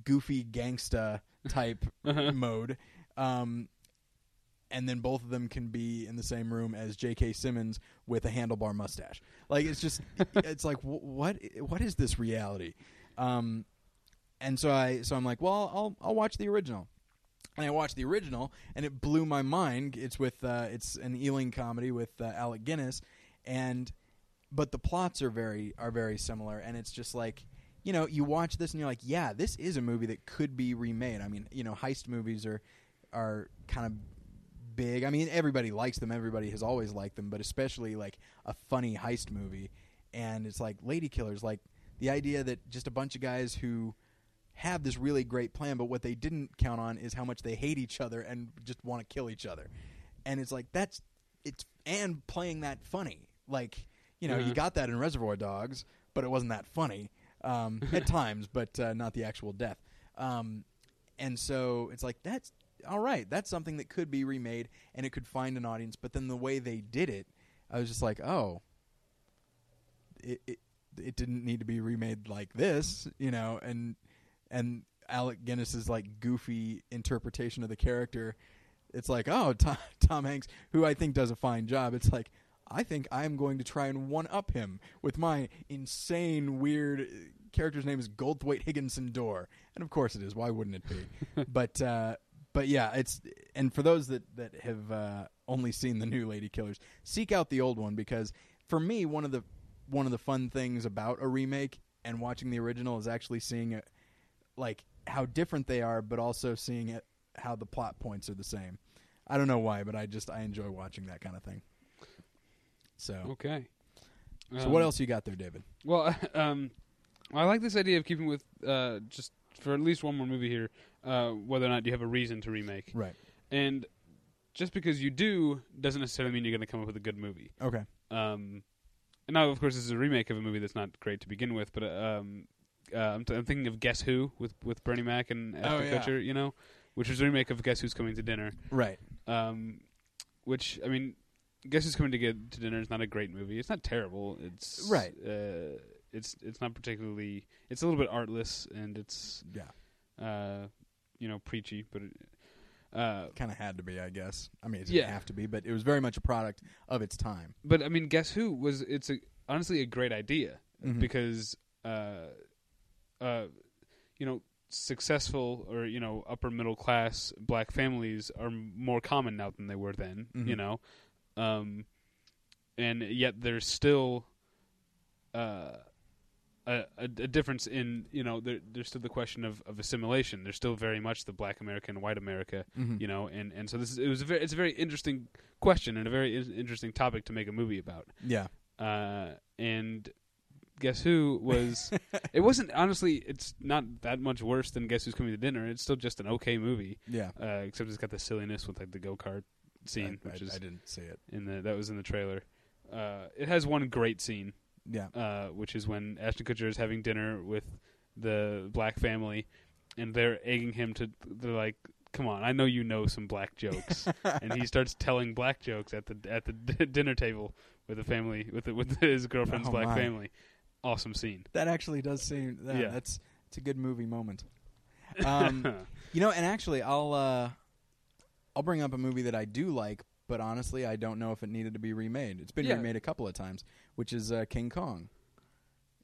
goofy gangsta [LAUGHS] type Uh-huh. mode. Um, and then both of them can be in the same room as J.K. Simmons with a handlebar mustache. Like it's just, [LAUGHS] it's like wh- what what is this reality? Um, and so I so I'm like, well, I'll I'll watch the original. And I watched the original, and it blew my mind. It's with uh, it's an Ealing comedy with uh, Alec Guinness, and but the plots are very are very similar, and it's just like you know you watch this and you're like, yeah, this is a movie that could be remade. I mean, you know, heist movies are are kind of big. I mean, everybody likes them. Everybody has always liked them, but especially like a funny heist movie. And it's like Ladykillers, like the idea that just a bunch of guys who have this really great plan, but what they didn't count on is how much they hate each other and just want to kill each other. And it's like that's it's and playing that funny. Like you know, you Mhm. got that in Reservoir Dogs, but it wasn't that funny um, [LAUGHS] at times, but uh, not the actual death. Um, and so it's like that's all right. That's something that could be remade and it could find an audience. But then the way they did it, I was just like, oh, it it, it didn't need to be remade like this, you know. And and Alec Guinness's like goofy interpretation of the character, it's like, oh, [LAUGHS] Tom, Tom Hanks, who I think does a fine job. It's like. I think I'm going to try and one up him with my insane, weird character's name is Goldthwait Higginson Dorr, and of course it is. Why wouldn't it be? [LAUGHS] but uh, but yeah, it's and for those that that have uh, only seen the new Ladykillers, seek out the old one because for me, one of the one of the fun things about a remake and watching the original is actually seeing it like how different they are, but also seeing it how the plot points are the same. I don't know why, but I just I enjoy watching that kind of thing. So, Okay. so Um, what else you got there, David? Well, [LAUGHS] um, I like this idea of keeping with uh, just for at least one more movie here, uh, whether or not you have a reason to remake. Right. And just because you do doesn't necessarily mean you're going to come up with a good movie. Okay. Um, and now, of course, this is a remake of a movie that's not great to begin with, but uh, um, uh, I'm, t- I'm thinking of Guess Who with with Bernie Mac and Ashton Oh, yeah. Kutcher, you know, which was a remake of Guess Who's Coming to Dinner. Right. Um, which I mean, Guess Who's Coming to Get to Dinner is not a great movie. It's not terrible. It's Right. Uh, it's it's not particularly. It's a little bit artless and it's Yeah. uh, you know preachy, but it, uh, Kind of had to be, I guess. I mean, it didn't Yeah. have to be, but it was very much a product of its time. but I mean, Guess Who was it's a, honestly a great idea Mhm. because uh, uh, you know successful or you know upper middle class black families are m- more common now than they were then Mhm. you know um and yet there's still uh a, a, difference in you know there, there's still the question of, of assimilation there's still very much the black america and white america Mhm. you know and, and so this is it was a very it's a very interesting question and a very in- interesting topic to make a movie about Yeah. uh, and guess who was [LAUGHS] it wasn't honestly it's not that much worse than guess who's coming to dinner it's still just an okay movie Yeah. uh, except it's got the silliness with like the go-kart scene I, which I- is I didn't see it. in the that was in the trailer uh, it has one great scene Yeah. uh, which is when Ashton Kutcher is having dinner with the black family and they're egging him to they're like come on I know you know some black jokes [LAUGHS] and he starts telling black jokes at the at the d- [LAUGHS] dinner table with the family with the, with his girlfriend's Oh, black my. family. Awesome scene. That actually does seem. Yeah, Yeah. That's it's a good movie moment. [LAUGHS] Um, you know, and actually, I'll uh, I'll bring up a movie that I do like, but honestly, I don't know if it needed to be remade. It's been Yeah. remade a couple of times, which is uh, King Kong.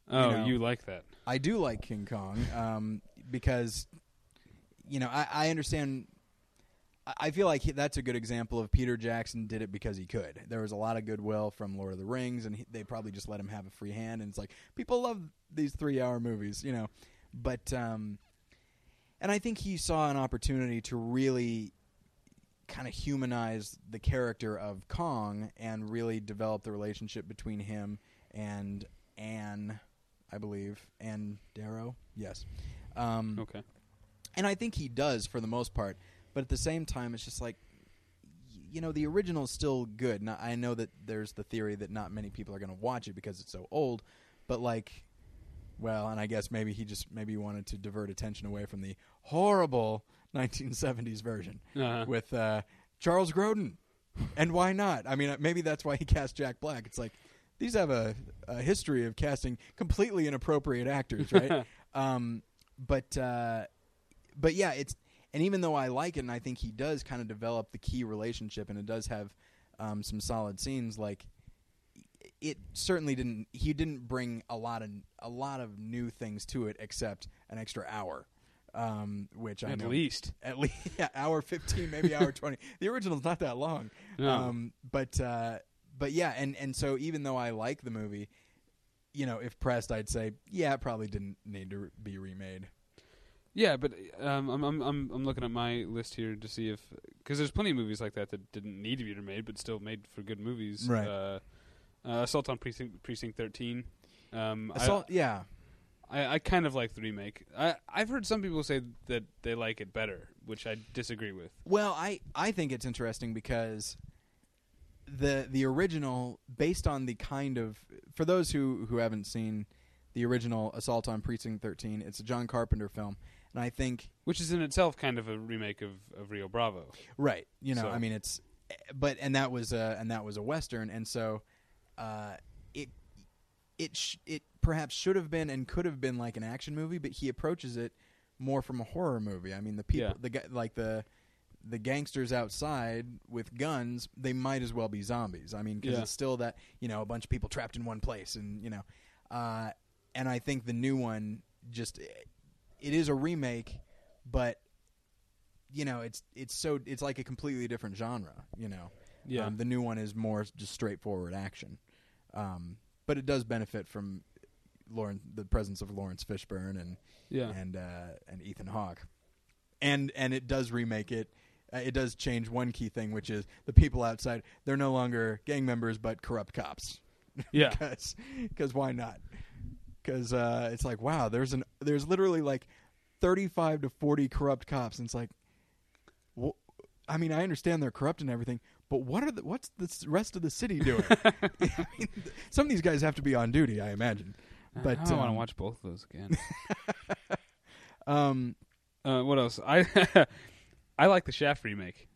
oh, know. you like that? I do like King Kong um, because, you know, I, I understand. I- feel like he, that's a good example of Peter Jackson did it because he could. There was a lot of goodwill from Lord of the Rings, and he, they probably just let him have a free hand. And it's like people love these three-hour movies, you know. but um, and I think he saw an opportunity to really kind of humanize the character of Kong and really develop the relationship between him and Anne, I believe, and Darrow. Yes. Um, Okay. and I think he does for the most part. But at the same time, it's just like, you know, the original is still good. Now, I know that there's the theory that not many people are going to watch it because it's so old. But like, well, and I guess maybe he just maybe wanted to divert attention away from the horrible 1970s version Uh-huh. with uh, Charles Grodin. And why not? I mean, uh, maybe that's why he cast Jack Black. It's like these have a, a history of casting completely inappropriate actors, right? [LAUGHS] um, but uh, but yeah, it's and even though I like it, and I think he does kind of develop the key relationship, and it does have um, some solid scenes. Like it certainly didn't. He didn't bring a lot of a lot of new things to it, except an extra hour, um, which I At know least. at least [LAUGHS] yeah, hour fifteen, maybe [LAUGHS] hour twenty. The original's not that long, No. um, but uh, but yeah, and and so even though I like the movie, you know, if pressed, I'd say yeah, it probably didn't need to be remade. Yeah, but um, I'm I'm I'm I'm looking at my list here to see if because there's plenty of movies like that that didn't need to be remade but still made for good movies. Right. Uh, uh, Assault on Precinct Precinct 13. Um, I- Assault, yeah, I, I kind of like the remake. I I've heard some people say that they like it better, which I disagree with. Well, I I think it's interesting because the the original, based on the kind of for those who who haven't seen the original Assault on Precinct Thirteen, it's a John Carpenter film, and I think Which is in itself kind of a remake of, of Rio Bravo. Right. You know, So- I mean, it's, but and that was a and that was a western, and so, uh, it it sh- it perhaps should have been and could have been like an action movie, but he approaches it more from a horror movie. I mean, the people, Yeah. the guy, like the the gangsters outside with guns, they might as well be zombies. I mean, because Yeah. it's still that you know a bunch of people trapped in one place, and you know, uh, and I think the new one just it is a remake, but you know it's it's so it's like a completely different genre. You know, Yeah. um, the new one is more just straightforward action, um, but it does benefit from Lauren the presence of Laurence Fishburne and Yeah. and uh, and Ethan Hawke, and and it does remake it. Uh, it does change one key thing, which is the people outside. They're no longer gang members, but corrupt cops. Yeah. [LAUGHS] because why not? Because uh, it's like wow, there's an there's literally like thirty five to forty corrupt cops, and it's like, wh- I mean, I understand they're corrupt and everything, but what are the what's the rest of the city doing? [LAUGHS] I mean, some of these guys have to be on duty, I imagine. But I want to um, watch both of those again. [LAUGHS] Um, uh, what else? I [LAUGHS] I like the Shaft remake.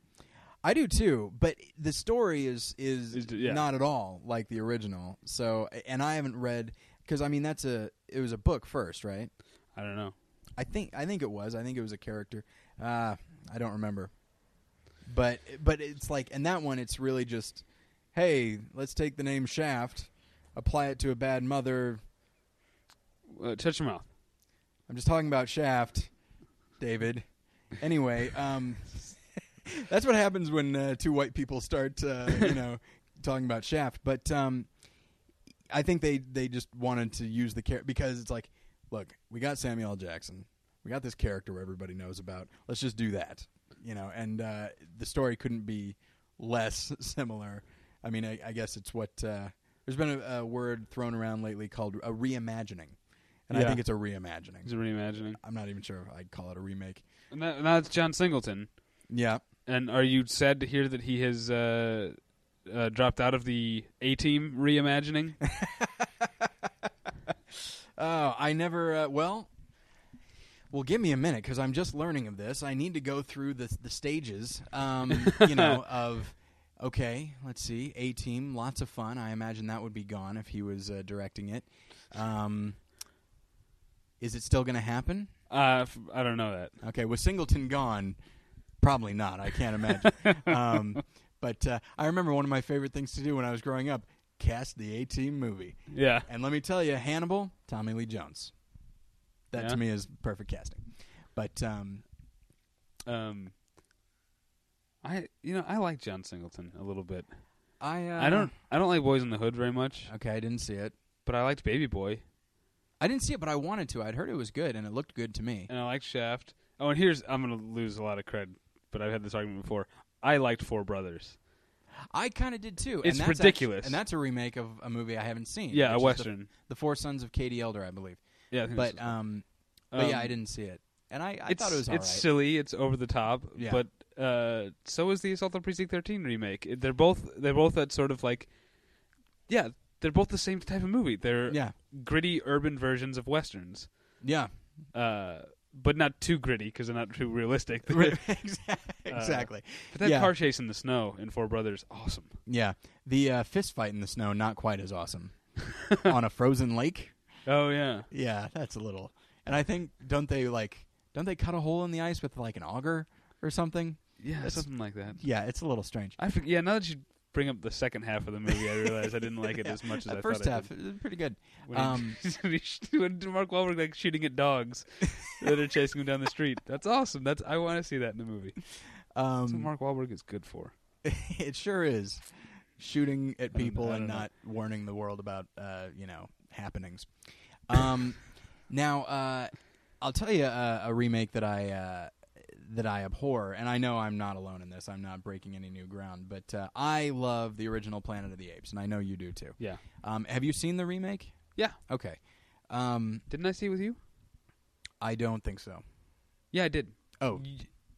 I do too, but the story is is, Is yeah. not at all like the original. So, and I haven't read because I mean that's a it was a book first, right? I don't know. I think I think it was. I think it was a character. Uh, I don't remember. But but it's like and that one it's really just hey, let's take the name Shaft, apply it to a bad mother. Uh, touch your mouth. I'm just talking about Shaft, David. Anyway, um, [LAUGHS] that's what happens when uh, two white people start, uh, you know, [LAUGHS] talking about Shaft. But um, I think they they just wanted to use the character because it's like, look, we got Samuel L. Jackson, we got this character everybody knows about. Let's just do that, you know. And uh, the story couldn't be less [LAUGHS] similar. I mean, I, I guess it's what uh, there's been a, a word thrown around lately called a reimagining, and I think it's a reimagining. He's reimagining. I'm not even sure if I'd call it a remake. And that, now it's John Singleton. Yeah. And are you sad to hear that he has uh, uh, dropped out of the A Team reimagining? [LAUGHS] Oh, I never. Uh, well, well, give me a minute because I'm just learning of this. I need to go through the the stages. Um, you know [LAUGHS] of. Okay, let's see. A team, lots of fun. I imagine that would be gone if he was uh, directing it. Um, is it still going to happen? uh, f- I don't know that. Okay, was Singleton gone? Probably not. I can't imagine. [LAUGHS] um, but uh, I remember one of my favorite things to do when I was growing up: cast the A Team movie. Yeah. And let me tell you, Hannibal, Tommy Lee Jones. That Yeah? to me is perfect casting. But um, Um, I you know I like John Singleton a little bit. I uh, I don't I don't like Boyz n the Hood very much, Okay, I didn't see it. but I liked Baby Boy. I didn't see it, but I wanted to. I'd heard it was good, and it looked good to me. and I liked Shaft. Oh, and here's I'm gonna lose a lot of cred, but I've had this argument before. I liked Four Brothers. I kind of did too. It's and that's ridiculous. and that's a remake of a movie I haven't seen. Yeah, a is the- western. The, Four Sons of Katie Elder, I believe. Yeah, I But um, but yeah, Um, I didn't see it, and I, I thought it was all right. it's silly. It's over the top. Yeah. But uh, so is the Assault on Precinct 13 remake. They're both they're both that sort of like, yeah, they're both the same type of movie. They're yeah, gritty urban versions of westerns, yeah, uh, but not too gritty because they're not too realistic. [LAUGHS] [LAUGHS] [LAUGHS] exactly. but that Yeah. car chase in the snow in Four Brothers, awesome. Yeah, the uh, fist fight in the snow not quite as awesome on a frozen lake. Oh yeah, Yeah, that's a little. And I think don't they like don't they cut a hole in the ice with like an auger or something? yeah, That's- something like that. Yeah, it's a little strange. I yeah. Now that you bring up the second half of the movie, I realized I didn't like it [LAUGHS] Yeah, as much as That I first thought. I half did. is pretty good. When, Um, [LAUGHS] he when Mark Wahlberg like shooting at dogs [LAUGHS] that are chasing him down the street. That's awesome. That's I want to see that in the movie. That's what Um, Mark Wahlberg is good for. it sure is shooting at people and don't know. warning the world about uh, you know happenings. Um, now uh, I'll tell you uh, a remake that I uh, that I abhor, and I know I'm not alone in this. I'm not breaking any new ground, but uh, I love the original Planet of the Apes, and I know you do too. Yeah. Um, have you seen the remake? Yeah. Okay. Um, Didn't I see it with you? I don't think so. Yeah, I did. Oh,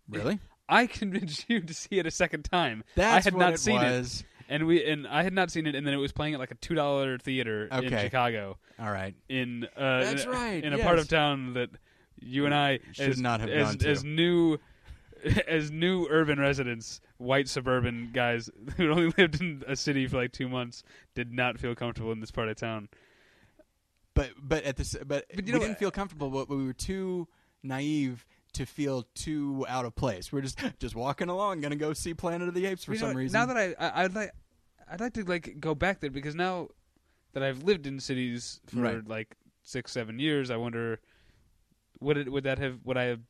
really? I [LAUGHS] convinced you to see it a second time. That's I had what not it seen was. it, and we and I had not seen it, and then it was playing at like a two dollar theater in Chicago, All right. in uh, That's in, right, in a part of town that you and I Should as, not have as, gone to. as new [LAUGHS] as new urban residents, white suburban guys [LAUGHS] who only lived in a city for like two months, did not feel comfortable in this part of town. But but at this but, But you we know didn't feel comfortable. But we were too naive to feel too out of place. We're just just walking along, gonna go see Planet of the Apes for know some what? reason. Now that I, I I'd like I'd like to like go back there because now that I've lived in cities for Right. like six seven years, I wonder would it would that have would I have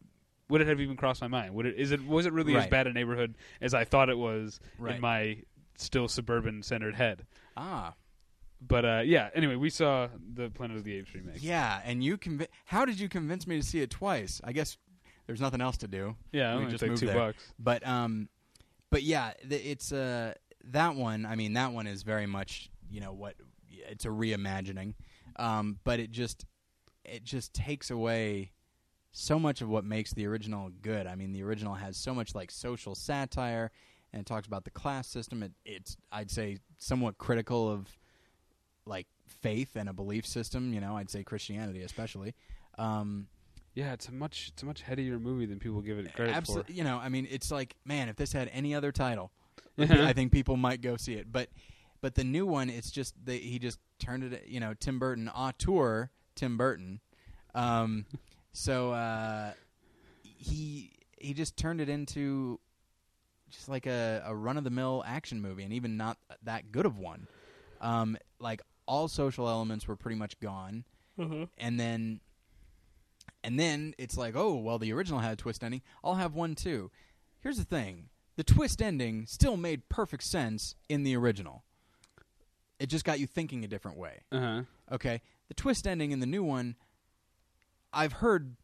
would it have even crossed my mind? Would it is it was it really as bad a neighborhood as I thought it was Right. in my still suburban centered head? ah, But uh, yeah, anyway, we saw the Planet of the Apes remake. yeah. And you convi- How did you convince me to see it twice? I guess there's nothing else to do. yeah, We just moved two there. bucks. But um, but yeah, th- it's uh that one. I mean, that one is very much you know what it's a reimagining. Um, but it just it just takes away so much of what makes the original good. I mean, the original has so much like social satire and it talks about the class system. It, it's I'd say somewhat critical of like faith and a belief system. You know, I'd say Christianity especially. Um, Yeah, it's a much it's a much headier movie than people give it credit Absolutely. You know, I mean, it's like, man, if this had any other title. [LAUGHS] I think people might go see it. But, but the new one, it's just they, he just turned it. You know, Tim Burton auteur Tim Burton. Um, [LAUGHS] so uh, he he just turned it into just like a, a run of the mill action movie, and even not that good of one. Um, like all social elements were pretty much gone, and then and then it's like, oh well, the original had a twist ending. I'll have one too. Here's the thing: the twist ending still made perfect sense in the original. It just got you thinking a different way. uh-huh. Okay, the twist ending in the new one, I've heard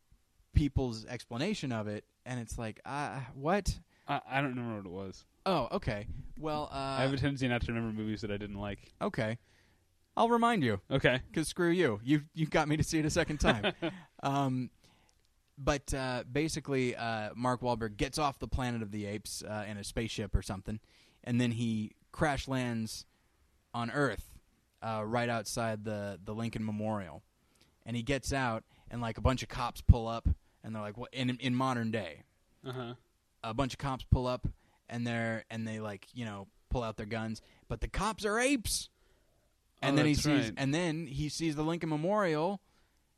people's explanation of it, and it's like, uh, what? I, I don't remember what it was. Oh, okay. Well, uh, I have a tendency not to remember movies that I didn't like. okay. I'll remind you. Okay. because screw you. You you got me to see it a second time. [LAUGHS] um, but uh, basically, uh, Mark Wahlberg gets off the planet of the apes uh, in a spaceship or something, and then he crash lands on Earth, uh, right outside the the Lincoln Memorial, and he gets out, and like a bunch of cops pull up, and they're like, "What?" In in modern day, Uh huh. a bunch of cops pull up, and they're and they like you know pull out their guns, but the cops are apes. And Oh, then he sees, right. and then he sees the Lincoln Memorial,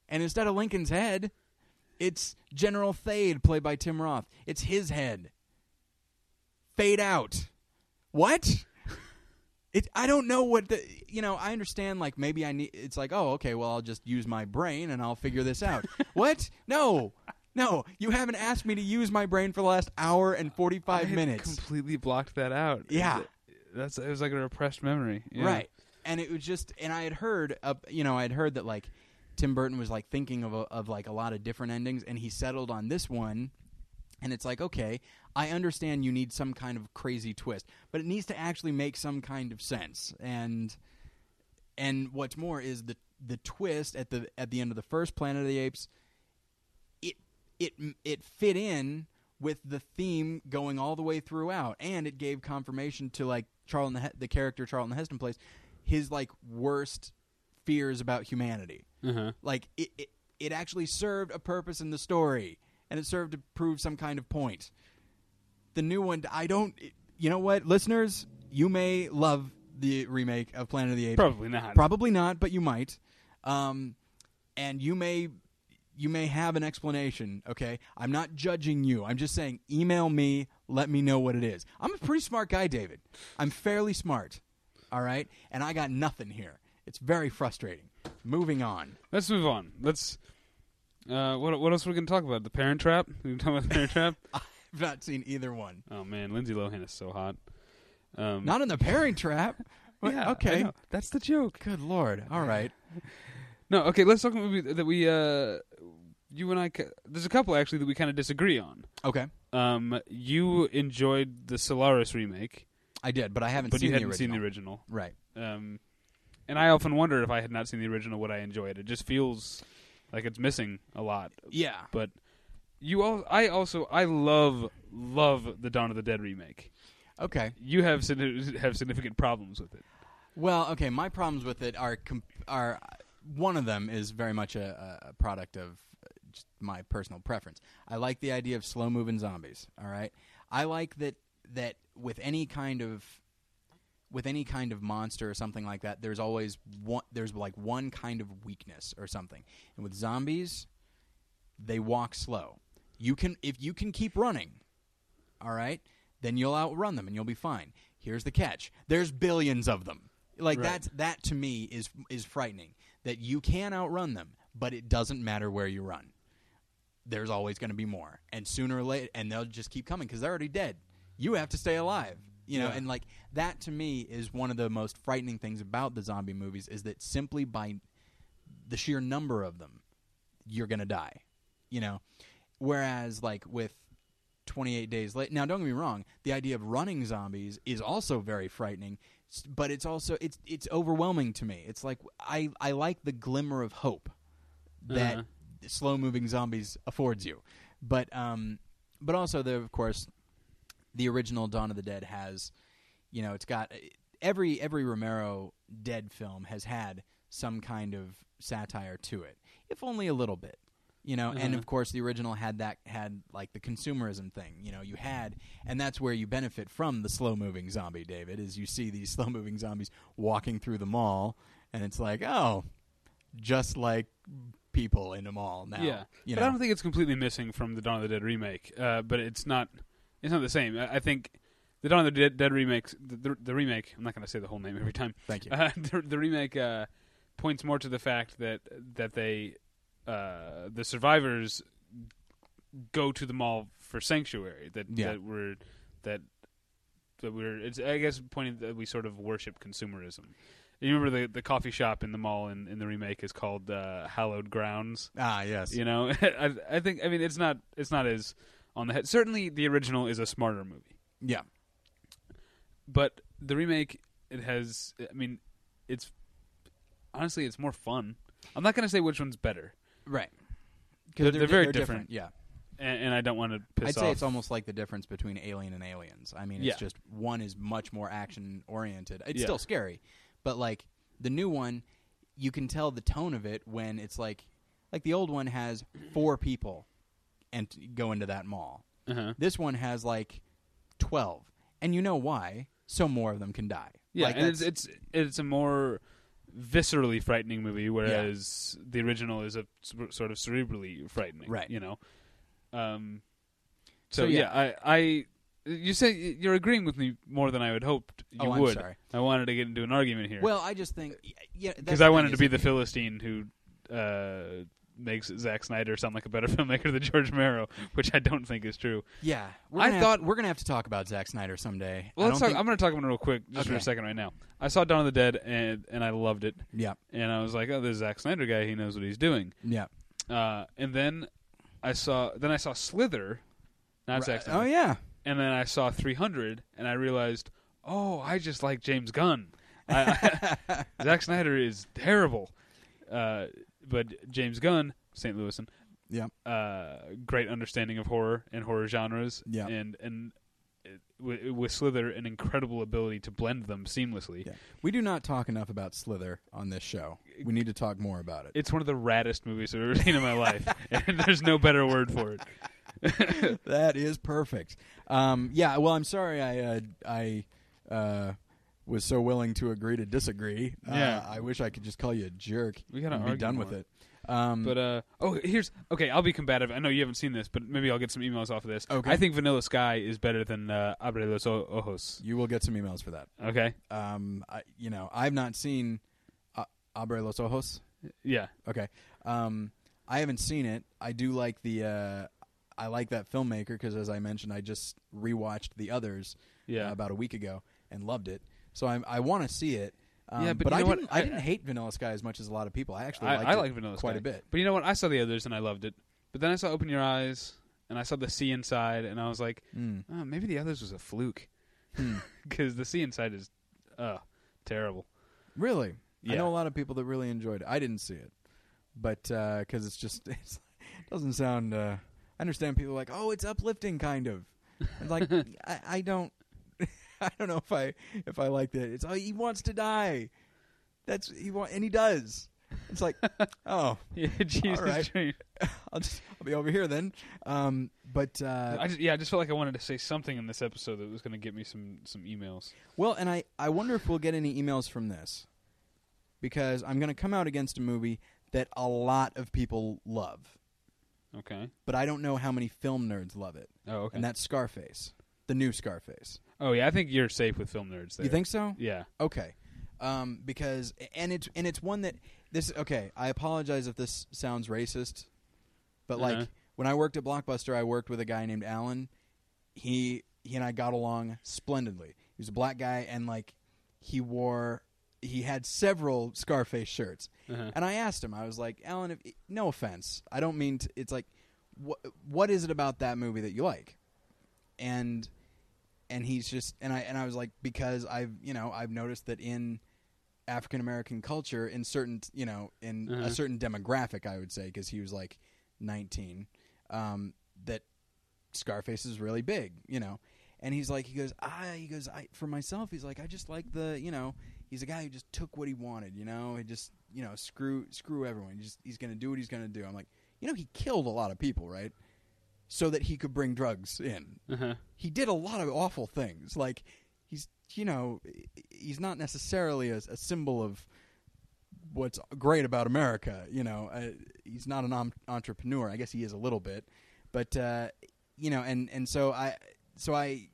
and instead of Lincoln's head, it's General Thade, played by Tim Roth. It's his head. Fade out. What? It. I don't know what the. You know. I understand. Like maybe I need. It's like, oh, okay. Well, I'll just use my brain and I'll figure this out. [LAUGHS] what? No. No. You haven't asked me to use my brain for the last hour and 45 I minutes. Completely blocked that out. Yeah. That's it was like a repressed memory. Yeah. Right. And it was just, and I had heard, uh, you know, I had heard that like Tim Burton was like thinking of a, of like a lot of different endings, and he settled on this one. And it's like, okay, I understand you need some kind of crazy twist, but it needs to actually make some kind of sense. And and what's more is the the twist at the at the end of the first Planet of the Apes. It it it fit in with the theme going all the way throughout, and it gave confirmation to like Charlton the, the character Charlton Heston plays his like worst fears about humanity. Uh-huh. Like it, it it actually served a purpose in the story, and it served to prove some kind of point. The new one, I don't. You know what, listeners, you may love the remake of Planet of the Apes. Probably not. Probably not, but you might. Um, and you may you may have an explanation, okay? I'm not judging you. I'm just saying email me, let me know what it is. I'm a pretty smart guy, David. I'm fairly smart. All right? And I got nothing here. It's very frustrating. Moving on. Let's move on. Let's. Uh, what what else are we gonna talk about? The Parent Trap. We talk about the Parent Trap. [LAUGHS] I've not seen either one. Oh man, Lindsay Lohan is so hot. Um, Not in the pairing trap. [LAUGHS] Yeah, I okay. know. that's the joke. Good lord. All right. [LAUGHS] No, okay. Let's talk about a movie that we, uh, you and I. ca- There's a couple actually that we kind of disagree on. Okay. Um, you enjoyed the Solaris remake, I did, but I haven't but seen you hadn't the seen the original. Right. Um, and I often wonder if I had not seen the original, would I enjoy it? It just feels like it's missing a lot. Yeah. But you all, I also, I love, love the Dawn of the Dead remake. Okay. You have have significant problems with it. Well, okay. My problems with it are comp- are one of them is very much a, a product of just my personal preference. I like the idea of slow moving zombies. All right. I like that that with any kind of with any kind of monster or something like that, there's always one. There's like one kind of weakness or something. And with zombies, they walk slow. You can if you can keep running, all right, then you'll outrun them and you'll be fine. Here's the catch: there's billions of them. Like Right. that's that to me is is frightening. That you can outrun them, but it doesn't matter where you run. There's always going to be more, and sooner or later, and they'll just keep coming because they're already dead. You have to stay alive, you know. Yeah. And like that to me is one of the most frightening things about the zombie movies is that simply by the sheer number of them, you're going to die, you know. Whereas like with 28 days late. Now, don't get me wrong. The idea of running zombies is also very frightening, but it's also it's it's overwhelming to me. It's like I I like the glimmer of hope that Uh-huh. slow moving zombies affords you, but um, but also the of course, the original Dawn of the Dead has, you know, it's got every every Romero Dead film has had some kind of satire to it, if only a little bit you know and Uh-huh. of course the original had that had like the consumerism thing you know you had and that's where you benefit from the slow moving zombie david is you see these [LAUGHS] slow moving zombies walking through the mall and it's like oh just like people in a mall now Yeah, you but know I don't think it's completely missing from the Dawn of the Dead remake. Uh, but it's not. It's not the same. I, I think the Dawn of the Dead, Dead remake. The, the, the remake. I'm not going to say the whole name every time. thank you Uh, [LAUGHS] the, the remake uh, points more to the fact that that they uh, the survivors go to the mall for sanctuary. That Yeah. that we're that that we're. It's I guess pointing that we sort of worship consumerism. You remember the the coffee shop in the mall in, in the remake is called uh, Hallowed Grounds. ah yes You know, [LAUGHS] I, I think I mean it's not it's not as on the head. Certainly, the original is a smarter movie, yeah but the remake it has. I mean, it's honestly it's more fun. I'm not going to say which one's better, right They're- because they're very different. yeah and, and I don't want to piss I'd off. say it's almost like the difference between Alien and Aliens. I mean, it's Yeah. just one is much more action oriented. It's Yeah. still scary, but like the new one, you can tell the tone of it when it's like, like the old one has four people, and go into that mall. uh-huh. This one has like twelve, and you know why? So more of them can die. Yeah, Like, and it's it's it's a more viscerally frightening movie, whereas the original is a sort of cerebrally frightening. Right. You know. Um. So, So, yeah. yeah, I I you say you're agreeing with me more than I had hoped you oh, I'm would. sorry. I wanted to get into an argument here. Well, I just think, yeah, because I wanted to be the Philistine who uh, makes Zack Snyder sound like a better [LAUGHS] filmmaker than George Romero, which I don't think is true. Yeah, I gonna have- thought- we're gonna have to talk about Zack Snyder someday. Well, I let's don't talk, think- I'm going to talk about it real quick, just for a second, right now. I saw Dawn of the Dead, and and I loved it, yeah, and I was like, oh, this Zack Snyder guy, he knows what he's doing. yeah. Uh, and then I saw then I saw Slither, not Right. Zack Snyder. Oh yeah, and then I saw 300, and I realized, oh, I just like James Gunn. I, [LAUGHS] [LAUGHS] Zack Snyder is terrible, uh, but James Gunn, St. Louisan, yeah. uh, great understanding of horror and horror genres, Yeah. and and with, with Slither, an incredible ability to blend them seamlessly. Yeah. We do not talk enough about Slither on this show. We need to talk more about it. It's one of the raddest movies I've ever [LAUGHS] seen in my life, [LAUGHS] and there's no better word for it. [LAUGHS] that is perfect. Um, yeah. Well, I'm sorry. I uh, I uh, was so willing to agree to disagree. Uh, Yeah. I wish I could just call you a jerk. We gotta and be argue done more. with it. Um, But uh oh, here's okay. I'll be combative. I know you haven't seen this, but maybe I'll get some emails off of this. Okay. I think Vanilla Sky is better than uh, Abre los Ojos. you will get some emails for that. Okay. Um, I, you know, I've not seen uh, Abre los Ojos. Yeah. Okay. Um, I haven't seen it. I do like the. Uh, I like that filmmaker because, as I mentioned, I just rewatched the others Yeah. uh, about a week ago and loved it. So I'm, I want to see it. Um, Yeah, but you I know what? didn't. I, I- didn't hate Vanilla Sky as much as a lot of people. I actually I, I like Vanilla Sky quite Sky a bit. But you know what? I saw the others and I loved it. But then I saw Open Your Eyes and I saw the Sea Inside and I was like, Mm. oh, maybe the others was a fluke Hmm. [LAUGHS] because the Sea Inside is uh terrible. Really? Yeah. I know a lot of people that really enjoyed it. I didn't see it, but because it's just [LAUGHS] it's, it doesn't sound. Uh, I understand people are like, oh, it's uplifting, kind of. It's like [LAUGHS] I, I don't. [LAUGHS] I don't know if I if I like that. It's oh, he wants to die. That's he want and he does. It's like [LAUGHS] oh, [LAUGHS] Yeah, Jesus right. Christ. I'll just I'll be over here then. Um, but uh, I just, yeah, I just felt like I wanted to say something in this episode that was going to get me some some emails. Well, and I, I wonder if we'll get any emails from this. Because I'm going to come out against a movie that a lot of people love. Okay. But I don't know how many film nerds love it. Oh, okay. And that's Scarface. The new Scarface. Oh, yeah, I think you're safe with film nerds there. You think so? Yeah. Okay. Um, because and it's and it's one that this okay, I apologize if this sounds racist. But like Uh-huh. when I worked at Blockbuster, I worked with a guy named Alan. He he and I got along splendidly. He was a black guy and like he wore he had several Scarface shirts. Uh-huh. And I asked him, I was like, Alan, if, no offense, I don't mean to, it's like, what what is it about that movie that you like? And and he's just and I and I was like, because I've you know I've noticed that in African American culture, in certain you know in Uh-huh. a certain demographic, I would say, because he was like nineteen, um, that Scarface is really big, you know. And he's like, he goes, I, he goes, I, for myself, he's like, I just like the, you know, he's a guy who just took what he wanted, you know, he just, you know, screw, screw everyone. He just, he's gonna do what he's gonna do. I'm like, you know, he killed a lot of people, right? So that he could bring drugs in. Uh-huh. He did a lot of awful things. Like, he's, you know, he's not necessarily a, a symbol of what's great about America. You know, uh, he's not an om- entrepreneur. I guess he is a little bit, but uh, you know, and and so I, so I,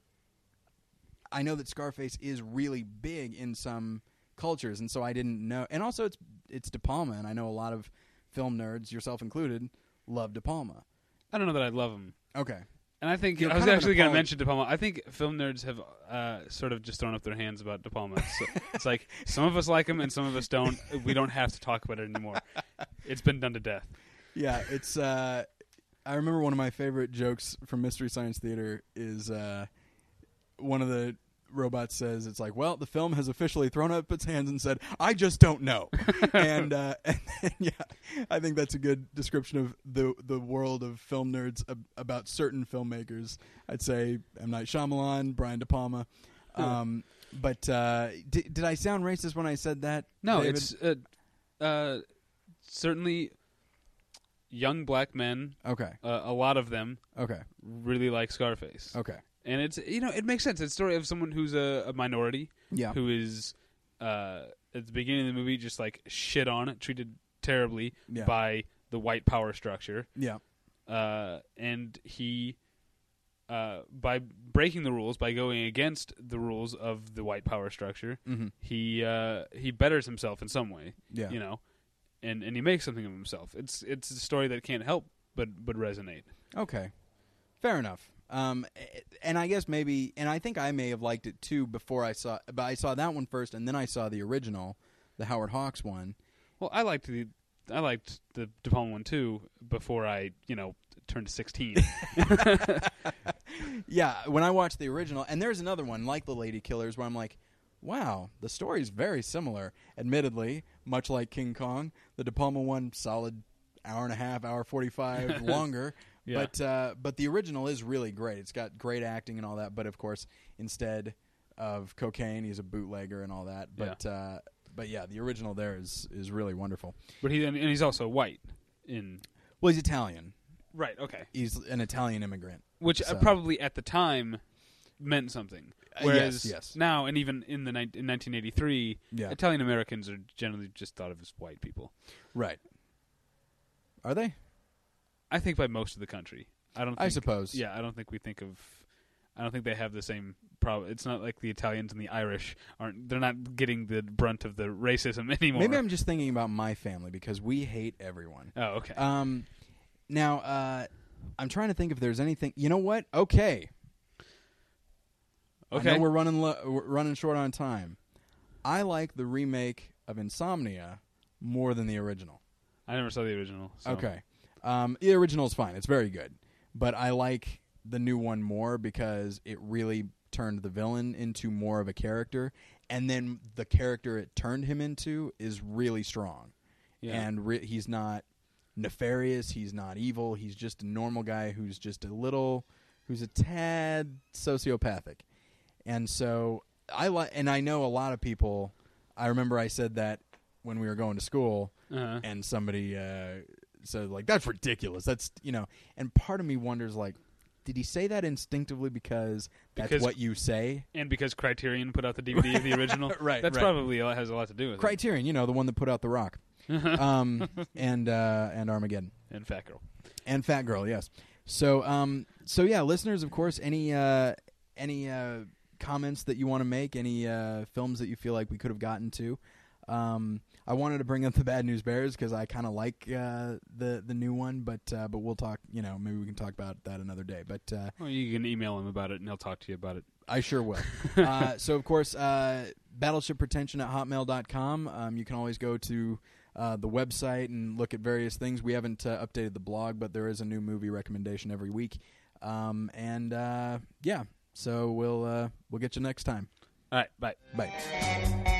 I know that Scarface is really big in some cultures, and so I didn't know. And also, it's it's De Palma, and I know a lot of film nerds, yourself included, love De Palma. I don't know that I love him. Okay, And I think You're I was kind of an actually going to apolog- mention De Palma. I think film nerds have uh, sort of just thrown up their hands about De Palma. It's, it's like [LAUGHS] some of us like him and some of us don't. We don't have to talk about it anymore. It's been done to death. yeah, it's. Uh, I remember one of my favorite jokes from Mystery Science Theater is uh, one of the robots says it's like, well, the film has officially thrown up its hands and said, I just don't know. [LAUGHS] and, uh, [LAUGHS] and then, yeah, I think that's a good description of the the world of film nerds ab- about certain filmmakers. I'd say M Night Shyamalan, Brian De Palma. Um, but uh, did, did I sound racist when I said that? No, David? it's uh, uh, certainly young black men. okay. Uh, a lot of them Okay. really like Scarface, Okay. And it's you know it makes sense. It's a story of someone who's a, a minority Yeah. who is uh, at the beginning of the movie just like shit on, treated terribly Yeah. by the white power structure, Yeah. uh, and he. Uh, by breaking the rules, by going against the rules of the white power structure, Mm-hmm. he uh, he betters himself in some way. Yeah. You know, and and he makes something of himself. It's it's a story that can't help but but resonate. Okay, fair enough. Um, and I guess maybe, and I think I may have liked it too before I saw, but I saw that one first, and then I saw the original, the Howard Hawks one. Well, I liked the I liked the De Palma one too before I you know turned sixteen. [LAUGHS] [LAUGHS] Yeah, when I watched the original, and there's another one like the Ladykillers where I'm like, wow, the story's very similar. Admittedly, much like King Kong, the De Palma one solid hour and a half, hour forty five [LAUGHS] longer. Yeah. But uh, but the original is really great. It's got great acting and all that. But of course, instead of cocaine, he's a bootlegger and all that. But uh, but yeah, the original there is is really wonderful. but he and he's also white in Well, he's Italian. right. Okay, He's an Italian immigrant. which uh, So- probably at the time meant something. Uh, Whereas yes, yes. now, and even in the ni- in 1983, Yeah, Italian Americans are generally just thought of as white people. right. Are they? I think by most of the country. I don't. Think, I suppose. Yeah, I don't think we think of. I don't think they have the same problem. It's not like the Italians and the Irish aren't. They're not getting the brunt of the racism [LAUGHS] anymore. Maybe I'm just thinking about my family because we hate everyone. Oh, okay. Um, now uh, I'm trying to think if there's anything. You know what? Okay. I okay. know we're running lo- we're running short on time. I like the remake of Insomnia more than the original. I never saw the original. so- Okay. Um, the original is fine. It's very good. But I like the new one more because it really turned the villain into more of a character. And then the character it turned him into is really strong. Yeah. And re- he's not nefarious. He's not evil. He's just a normal guy who's just a little, who's a tad sociopathic. And so I like, and I know a lot of people. I remember I said that when we were going to school, Uh-huh. and somebody uh, said like that's ridiculous. That's you know, and part of me wonders like, did he say that instinctively because that's Because- what you say? And because Criterion put out the DVD of the original, [LAUGHS] Right, That's right. probably a lot- has a lot to do with Criterion, you know, the one that put out The Rock, [LAUGHS] um, and uh, and Armageddon. And Fat Girl. and Fat Girl, yes. So, um, so yeah, listeners, of course, any uh, any uh, comments that you want to make, any uh, films that you feel like we could have gotten to. Um, I wanted to bring up the Bad News Bears because I kind of like uh, the the new one, but uh, but we'll talk. You know, maybe we can talk about that another day. But uh, Well, you can email him about it, and he'll talk to you about it. I sure will. [LAUGHS] uh, so, of course, uh, battleship pretension at hotmail.com. Um, you can always go to uh, the website and look at various things. We haven't uh, updated the blog, but there is a new movie recommendation every week. Um, and uh, yeah, so we'll uh, we'll get you next time. All right, bye. Bye.